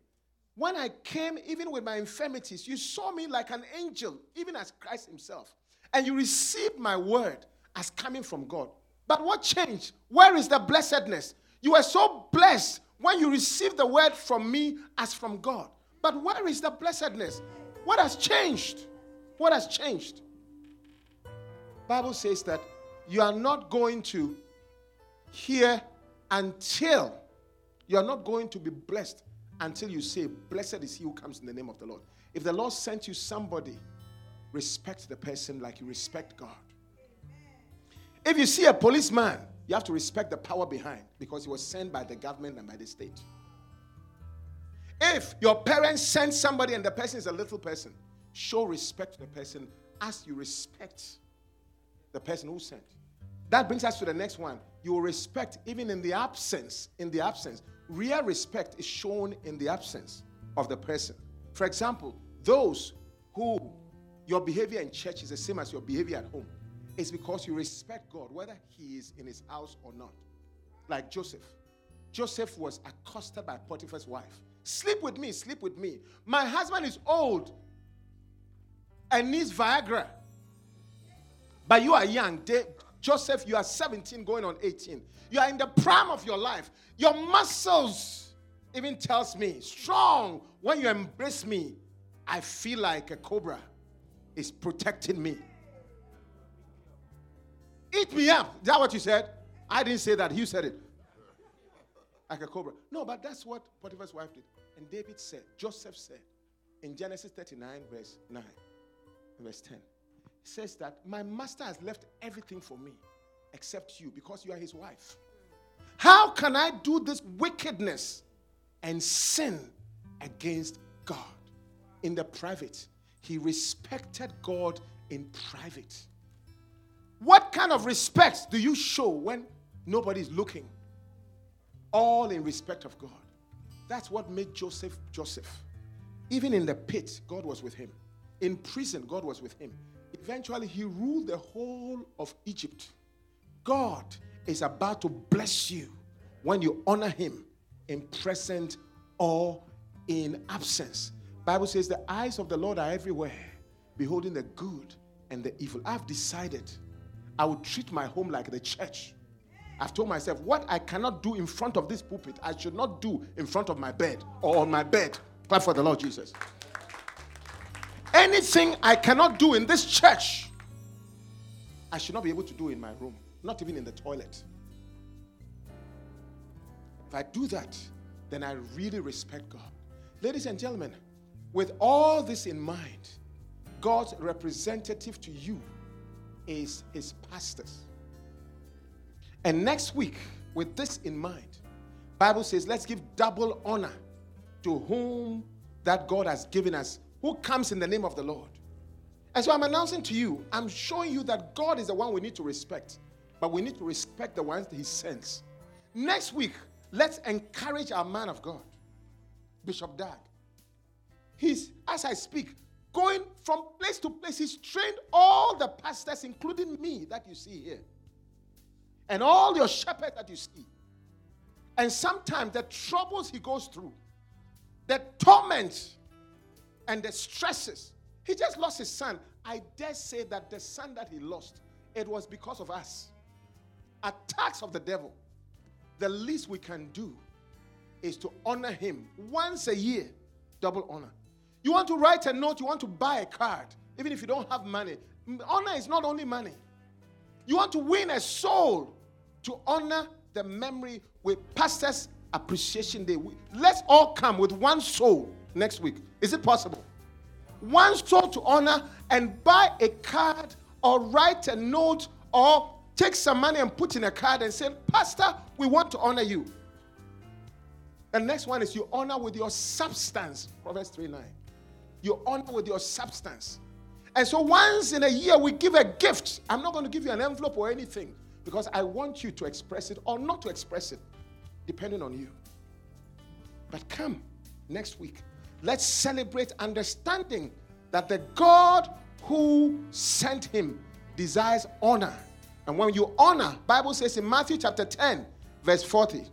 When I came, even with my infirmities, you saw me like an angel, even as Christ Himself. And you received my word as coming from God. But what changed? Where is the blessedness? You were so blessed when you received the word from me as from God. But where is the blessedness? What has changed? What has changed? Bible says that you are not going to hear until you are not going to be blessed until you say, Blessed is he who comes in the name of the Lord. If the Lord sent you somebody, respect the person like you respect God. If you see a policeman, you have to respect the power behind because he was sent by the government and by the state. If your parents send somebody and the person is a little person, show respect to the person as you respect the person who sent. That brings us to the next one. You will respect even in the absence. In the absence, real respect is shown in the absence of the person. For example, those who your behavior in church is the same as your behavior at home. It's because you respect God, whether He is in His house or not. Like Joseph. Joseph was accosted by Potiphar's wife. Sleep with me, sleep with me. My husband is old and needs Viagra. But you are young. Joseph, you are 17 going on 18. You are in the prime of your life. Your muscles even tells me strong. When you embrace me, I feel like a cobra is protecting me. Eat me up. Is that what you said? I didn't say that. You said it. Like a cobra. No, but that's what Potiphar's wife did. And David said, Joseph said in Genesis 39, verse 9, verse 10 says that my master has left everything for me except you because you are his wife. How can I do this wickedness and sin against God in the private? He respected God in private. What kind of respect do you show when nobody's looking? All in respect of God. That's what made Joseph Joseph. Even in the pit, God was with him. In prison, God was with him. Eventually, he ruled the whole of Egypt. God is about to bless you when you honor him in present or in absence. Bible says the eyes of the Lord are everywhere, beholding the good and the evil. I've decided I will treat my home like the church. I've told myself what I cannot do in front of this pulpit, I should not do in front of my bed or on my bed. Clap for the Lord Jesus. Anything I cannot do in this church, I should not be able to do in my room, not even in the toilet. If I do that, then I really respect God. Ladies and gentlemen, with all this in mind, God's representative to you is his pastors. And next week, with this in mind, Bible says, let's give double honor to whom that God has given us who comes in the name of the Lord. And so I'm announcing to you, I'm showing you that God is the one we need to respect, but we need to respect the ones that He sends. Next week, let's encourage our man of God, Bishop Dag. He's, as I speak, going from place to place. He's trained all the pastors, including me, that you see here, and all your shepherds that you see. And sometimes the troubles he goes through, the torment and the stresses. He just lost his son. I dare say that the son that he lost, it was because of us. Attacks of the devil. The least we can do is to honor him once a year, double honor. You want to write a note, you want to buy a card, even if you don't have money. Honor is not only money. You want to win a soul to honor the memory with Pastor's Appreciation Day. Let's all come with one soul next week. Is it possible? One soul to honor and buy a card or write a note or take some money and put in a card and say, Pastor, we want to honor you. The next one is you honor with your substance. Proverbs 3 9. You honor with your substance. And so once in a year we give a gift. I'm not going to give you an envelope or anything because I want you to express it or not to express it, depending on you. But come next week let's celebrate understanding that the God who sent him desires honor. And when you honor, Bible says in Matthew chapter 10, verse 40,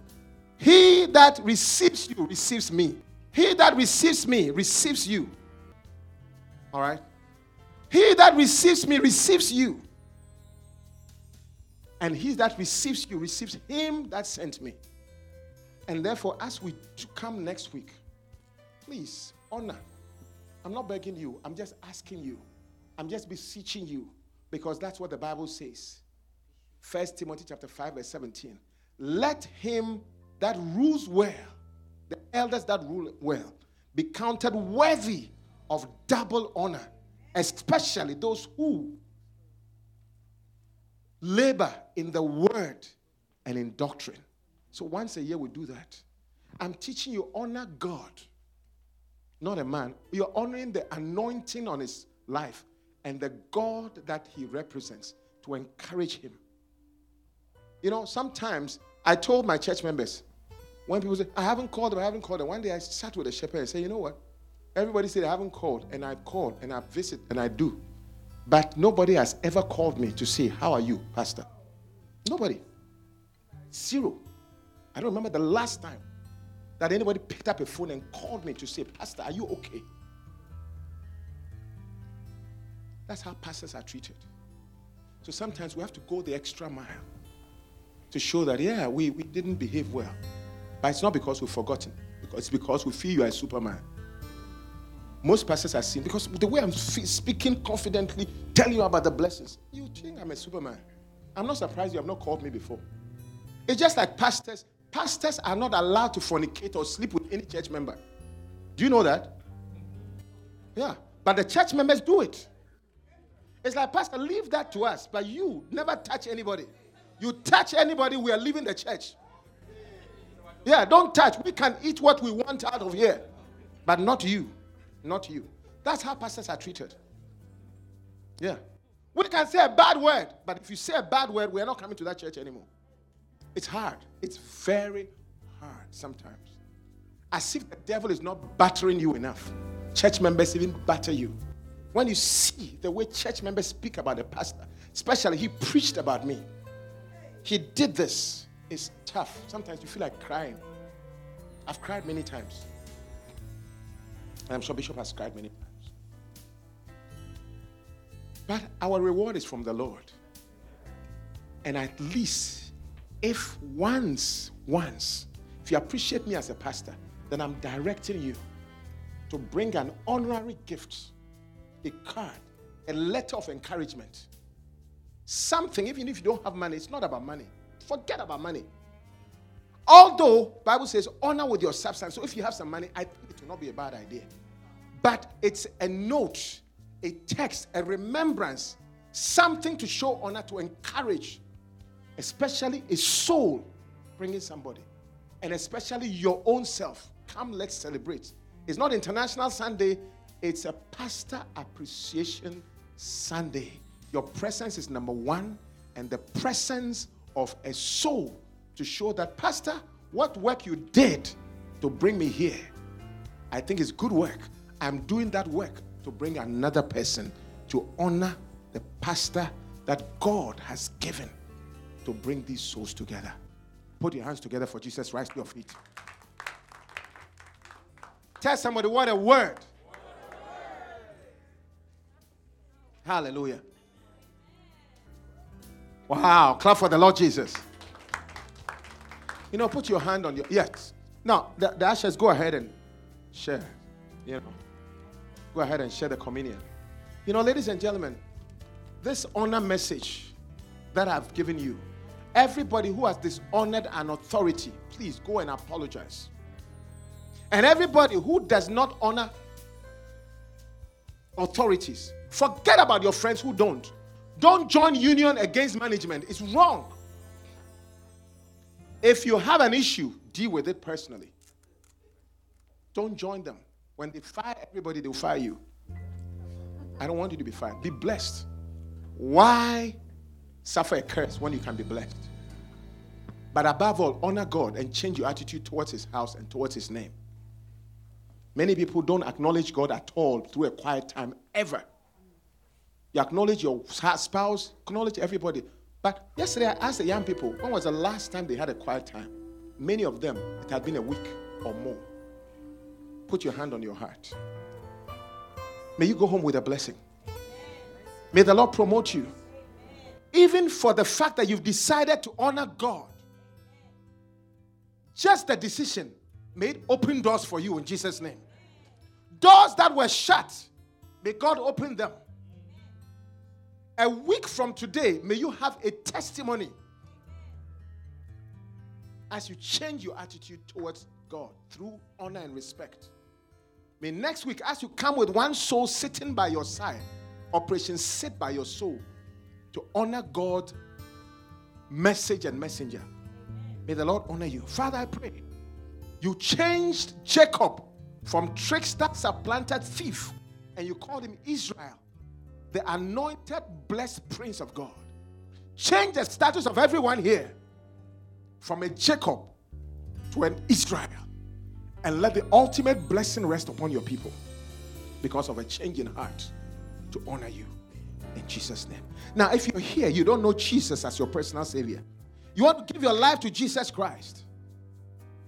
he that receives you receives me. He that receives me receives you. All right? He that receives me receives you. And he that receives you receives him that sent me. And therefore, as we come next week, please honor. I'm not begging you, I'm just asking you. I'm just beseeching you because that's what the Bible says. First Timothy chapter 5, verse 17. Let him that rules well, the elders that rule well, be counted worthy of double honor, especially those who labor in the word and in doctrine. So once a year we do that. I'm teaching you honor God, not a man. You're honoring the anointing on his life and the God that he represents to encourage him. You know, sometimes I told my church members, when people say, I haven't called them, I haven't called them. One day I sat with a shepherd and said, You know what? Everybody said I haven't called, and I've called, and I've visited, and I do. But nobody has ever called me to say, How are you, Pastor? Nobody. Zero. I don't remember the last time that anybody picked up a phone and called me to say, Pastor, are you okay? That's how pastors are treated. So sometimes we have to go the extra mile to show that, yeah, we, we didn't behave well. But it's not because we've forgotten, it's because we feel you are a superman. Most pastors are seen because the way I'm speaking confidently, telling you about the blessings, you think I'm a superman. I'm not surprised you have not called me before. It's just like pastors. Pastors are not allowed to fornicate or sleep with any church member. Do you know that? Yeah. But the church members do it. It's like, Pastor, leave that to us. But you never touch anybody. You touch anybody, we are leaving the church. Yeah, don't touch. We can eat what we want out of here. But not you. Not you. That's how pastors are treated. Yeah. We can say a bad word, but if you say a bad word, we're not coming to that church anymore. It's hard. It's very hard sometimes. As if the devil is not battering you enough. Church members even batter you. When you see the way church members speak about the pastor, especially he preached about me, he did this. It's tough. Sometimes you feel like crying. I've cried many times. I'm sure Bishop has cried many times. But our reward is from the Lord. And at least if once, once, if you appreciate me as a pastor, then I'm directing you to bring an honorary gift, a card, a letter of encouragement. Something, even if you don't have money, it's not about money. Forget about money. Although Bible says honor with your substance. So if you have some money, I not be a bad idea. But it's a note, a text, a remembrance, something to show honor, to encourage especially a soul bringing somebody, and especially your own self. Come, let's celebrate. It's not International Sunday, it's a Pastor Appreciation Sunday. Your presence is number one, and the presence of a soul to show that, Pastor, what work you did to bring me here, I think it's good work. I'm doing that work to bring another person to honor the pastor that God has given to bring these souls together. Put your hands together for Jesus. Rise to your feet. Tell somebody what a word. Hallelujah. Wow. Clap for the Lord Jesus. You know, put your hand on your. Yes. Now, the, the ushers, go ahead and share. You know, go ahead and share the communion. You know, ladies and gentlemen, this honor message that I've given you Everybody who has dishonored an authority, please go and apologize. And everybody who does not honor authorities, forget about your friends who don't. Don't join union against management. It's wrong. If you have an issue, deal with it personally. Don't join them. When they fire everybody, they'll fire you. I don't want you to be fired. Be blessed. Why suffer a curse when you can be blessed? But above all, honor God and change your attitude towards His house and towards His name. Many people don't acknowledge God at all through a quiet time ever. You acknowledge your spouse, acknowledge everybody. But yesterday I asked the young people, when was the last time they had a quiet time? Many of them, it had been a week or more. Put your hand on your heart. May you go home with a blessing. May the Lord promote you. Even for the fact that you've decided to honor God. Just the decision made open doors for you in Jesus' name. Doors that were shut, may God open them. A week from today, may you have a testimony as you change your attitude towards God through honor and respect. May next week, as you come with one soul sitting by your side, Operation Sit by your soul, to honor God, message and messenger. May the Lord honor you. Father, I pray you changed Jacob from trickster, supplanted thief, and you called him Israel, the anointed, blessed prince of God. Change the status of everyone here from a Jacob to an Israel and let the ultimate blessing rest upon your people because of a changing heart to honor you in Jesus' name. Now, if you're here, you don't know Jesus as your personal Savior, you want to give your life to Jesus Christ.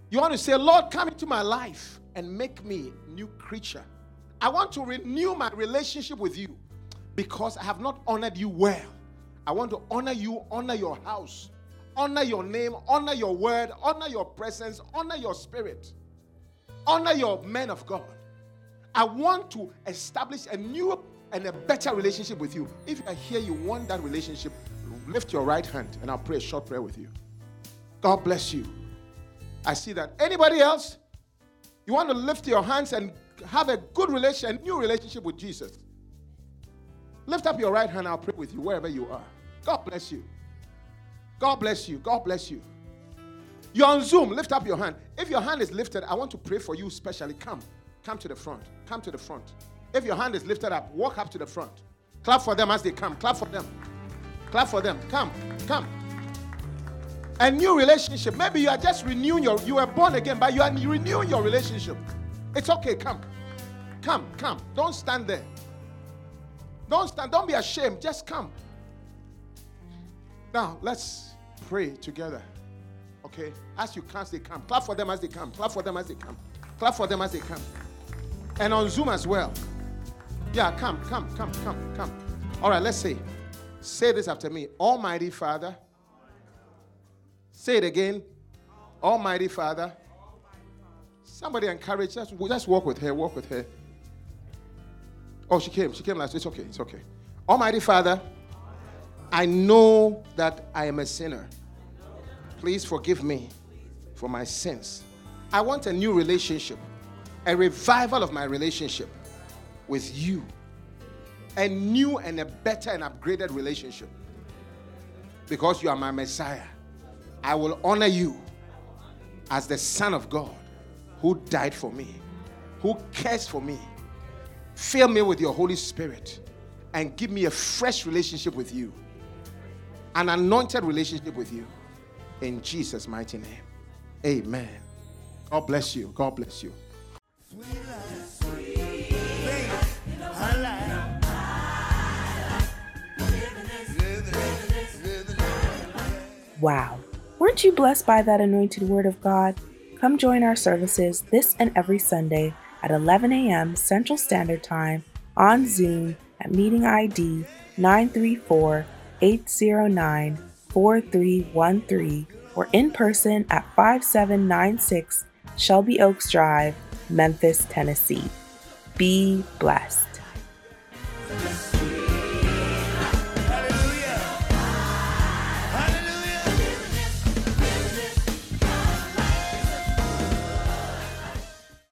You want to say, Lord, come into my life and make me new creature. I want to renew my relationship with you because I have not honored you well. I want to honor you, honor your house, honor your name, honor your word, honor your presence, honor your spirit honor your men of God. I want to establish a new and a better relationship with you. If you are here, you want that relationship, lift your right hand and I'll pray a short prayer with you. God bless you. I see that. Anybody else? You want to lift your hands and have a good relation, a new relationship with Jesus. Lift up your right hand, I'll pray with you wherever you are. God bless you. God bless you. God bless you. You're on Zoom. Lift up your hand. If your hand is lifted, I want to pray for you specially. Come. Come to the front. Come to the front. If your hand is lifted up, walk up to the front. Clap for them as they come. Clap for them. Clap for them. Come. Come. A new relationship. Maybe you are just renewing your, you were born again, but you are renewing your relationship. It's okay. Come. Come. Come. Don't stand there. Don't stand. Don't be ashamed. Just come. Now, let's pray together. Okay? As you come, they come. Clap for them as they come. Clap for them as they come. Clap for them as they come. And on Zoom as well. Yeah, come, come, come, come, come. All right, let's say. Say this after me. Almighty Father. Say it again. Almighty Father. Somebody encourage us. Just walk with her. Walk with her. Oh, she came. She came last. It's okay. It's okay. Almighty Father, I know that I am a sinner. Please forgive me for my sins. I want a new relationship, a revival of my relationship with you, a new and a better and upgraded relationship. Because you are my Messiah, I will honor you as the Son of God who died for me, who cares for me. Fill me with your Holy Spirit and give me a fresh relationship with you, an anointed relationship with you in Jesus' mighty name. Amen. God bless you. God bless you. Wow. Weren't you blessed by that anointed word of God? Come join our services this and every Sunday at 11 a.m. Central Standard Time on Zoom at meeting ID 934 809 4313 or in person at 5796 Shelby Oaks Drive, Memphis, Tennessee. Be blessed.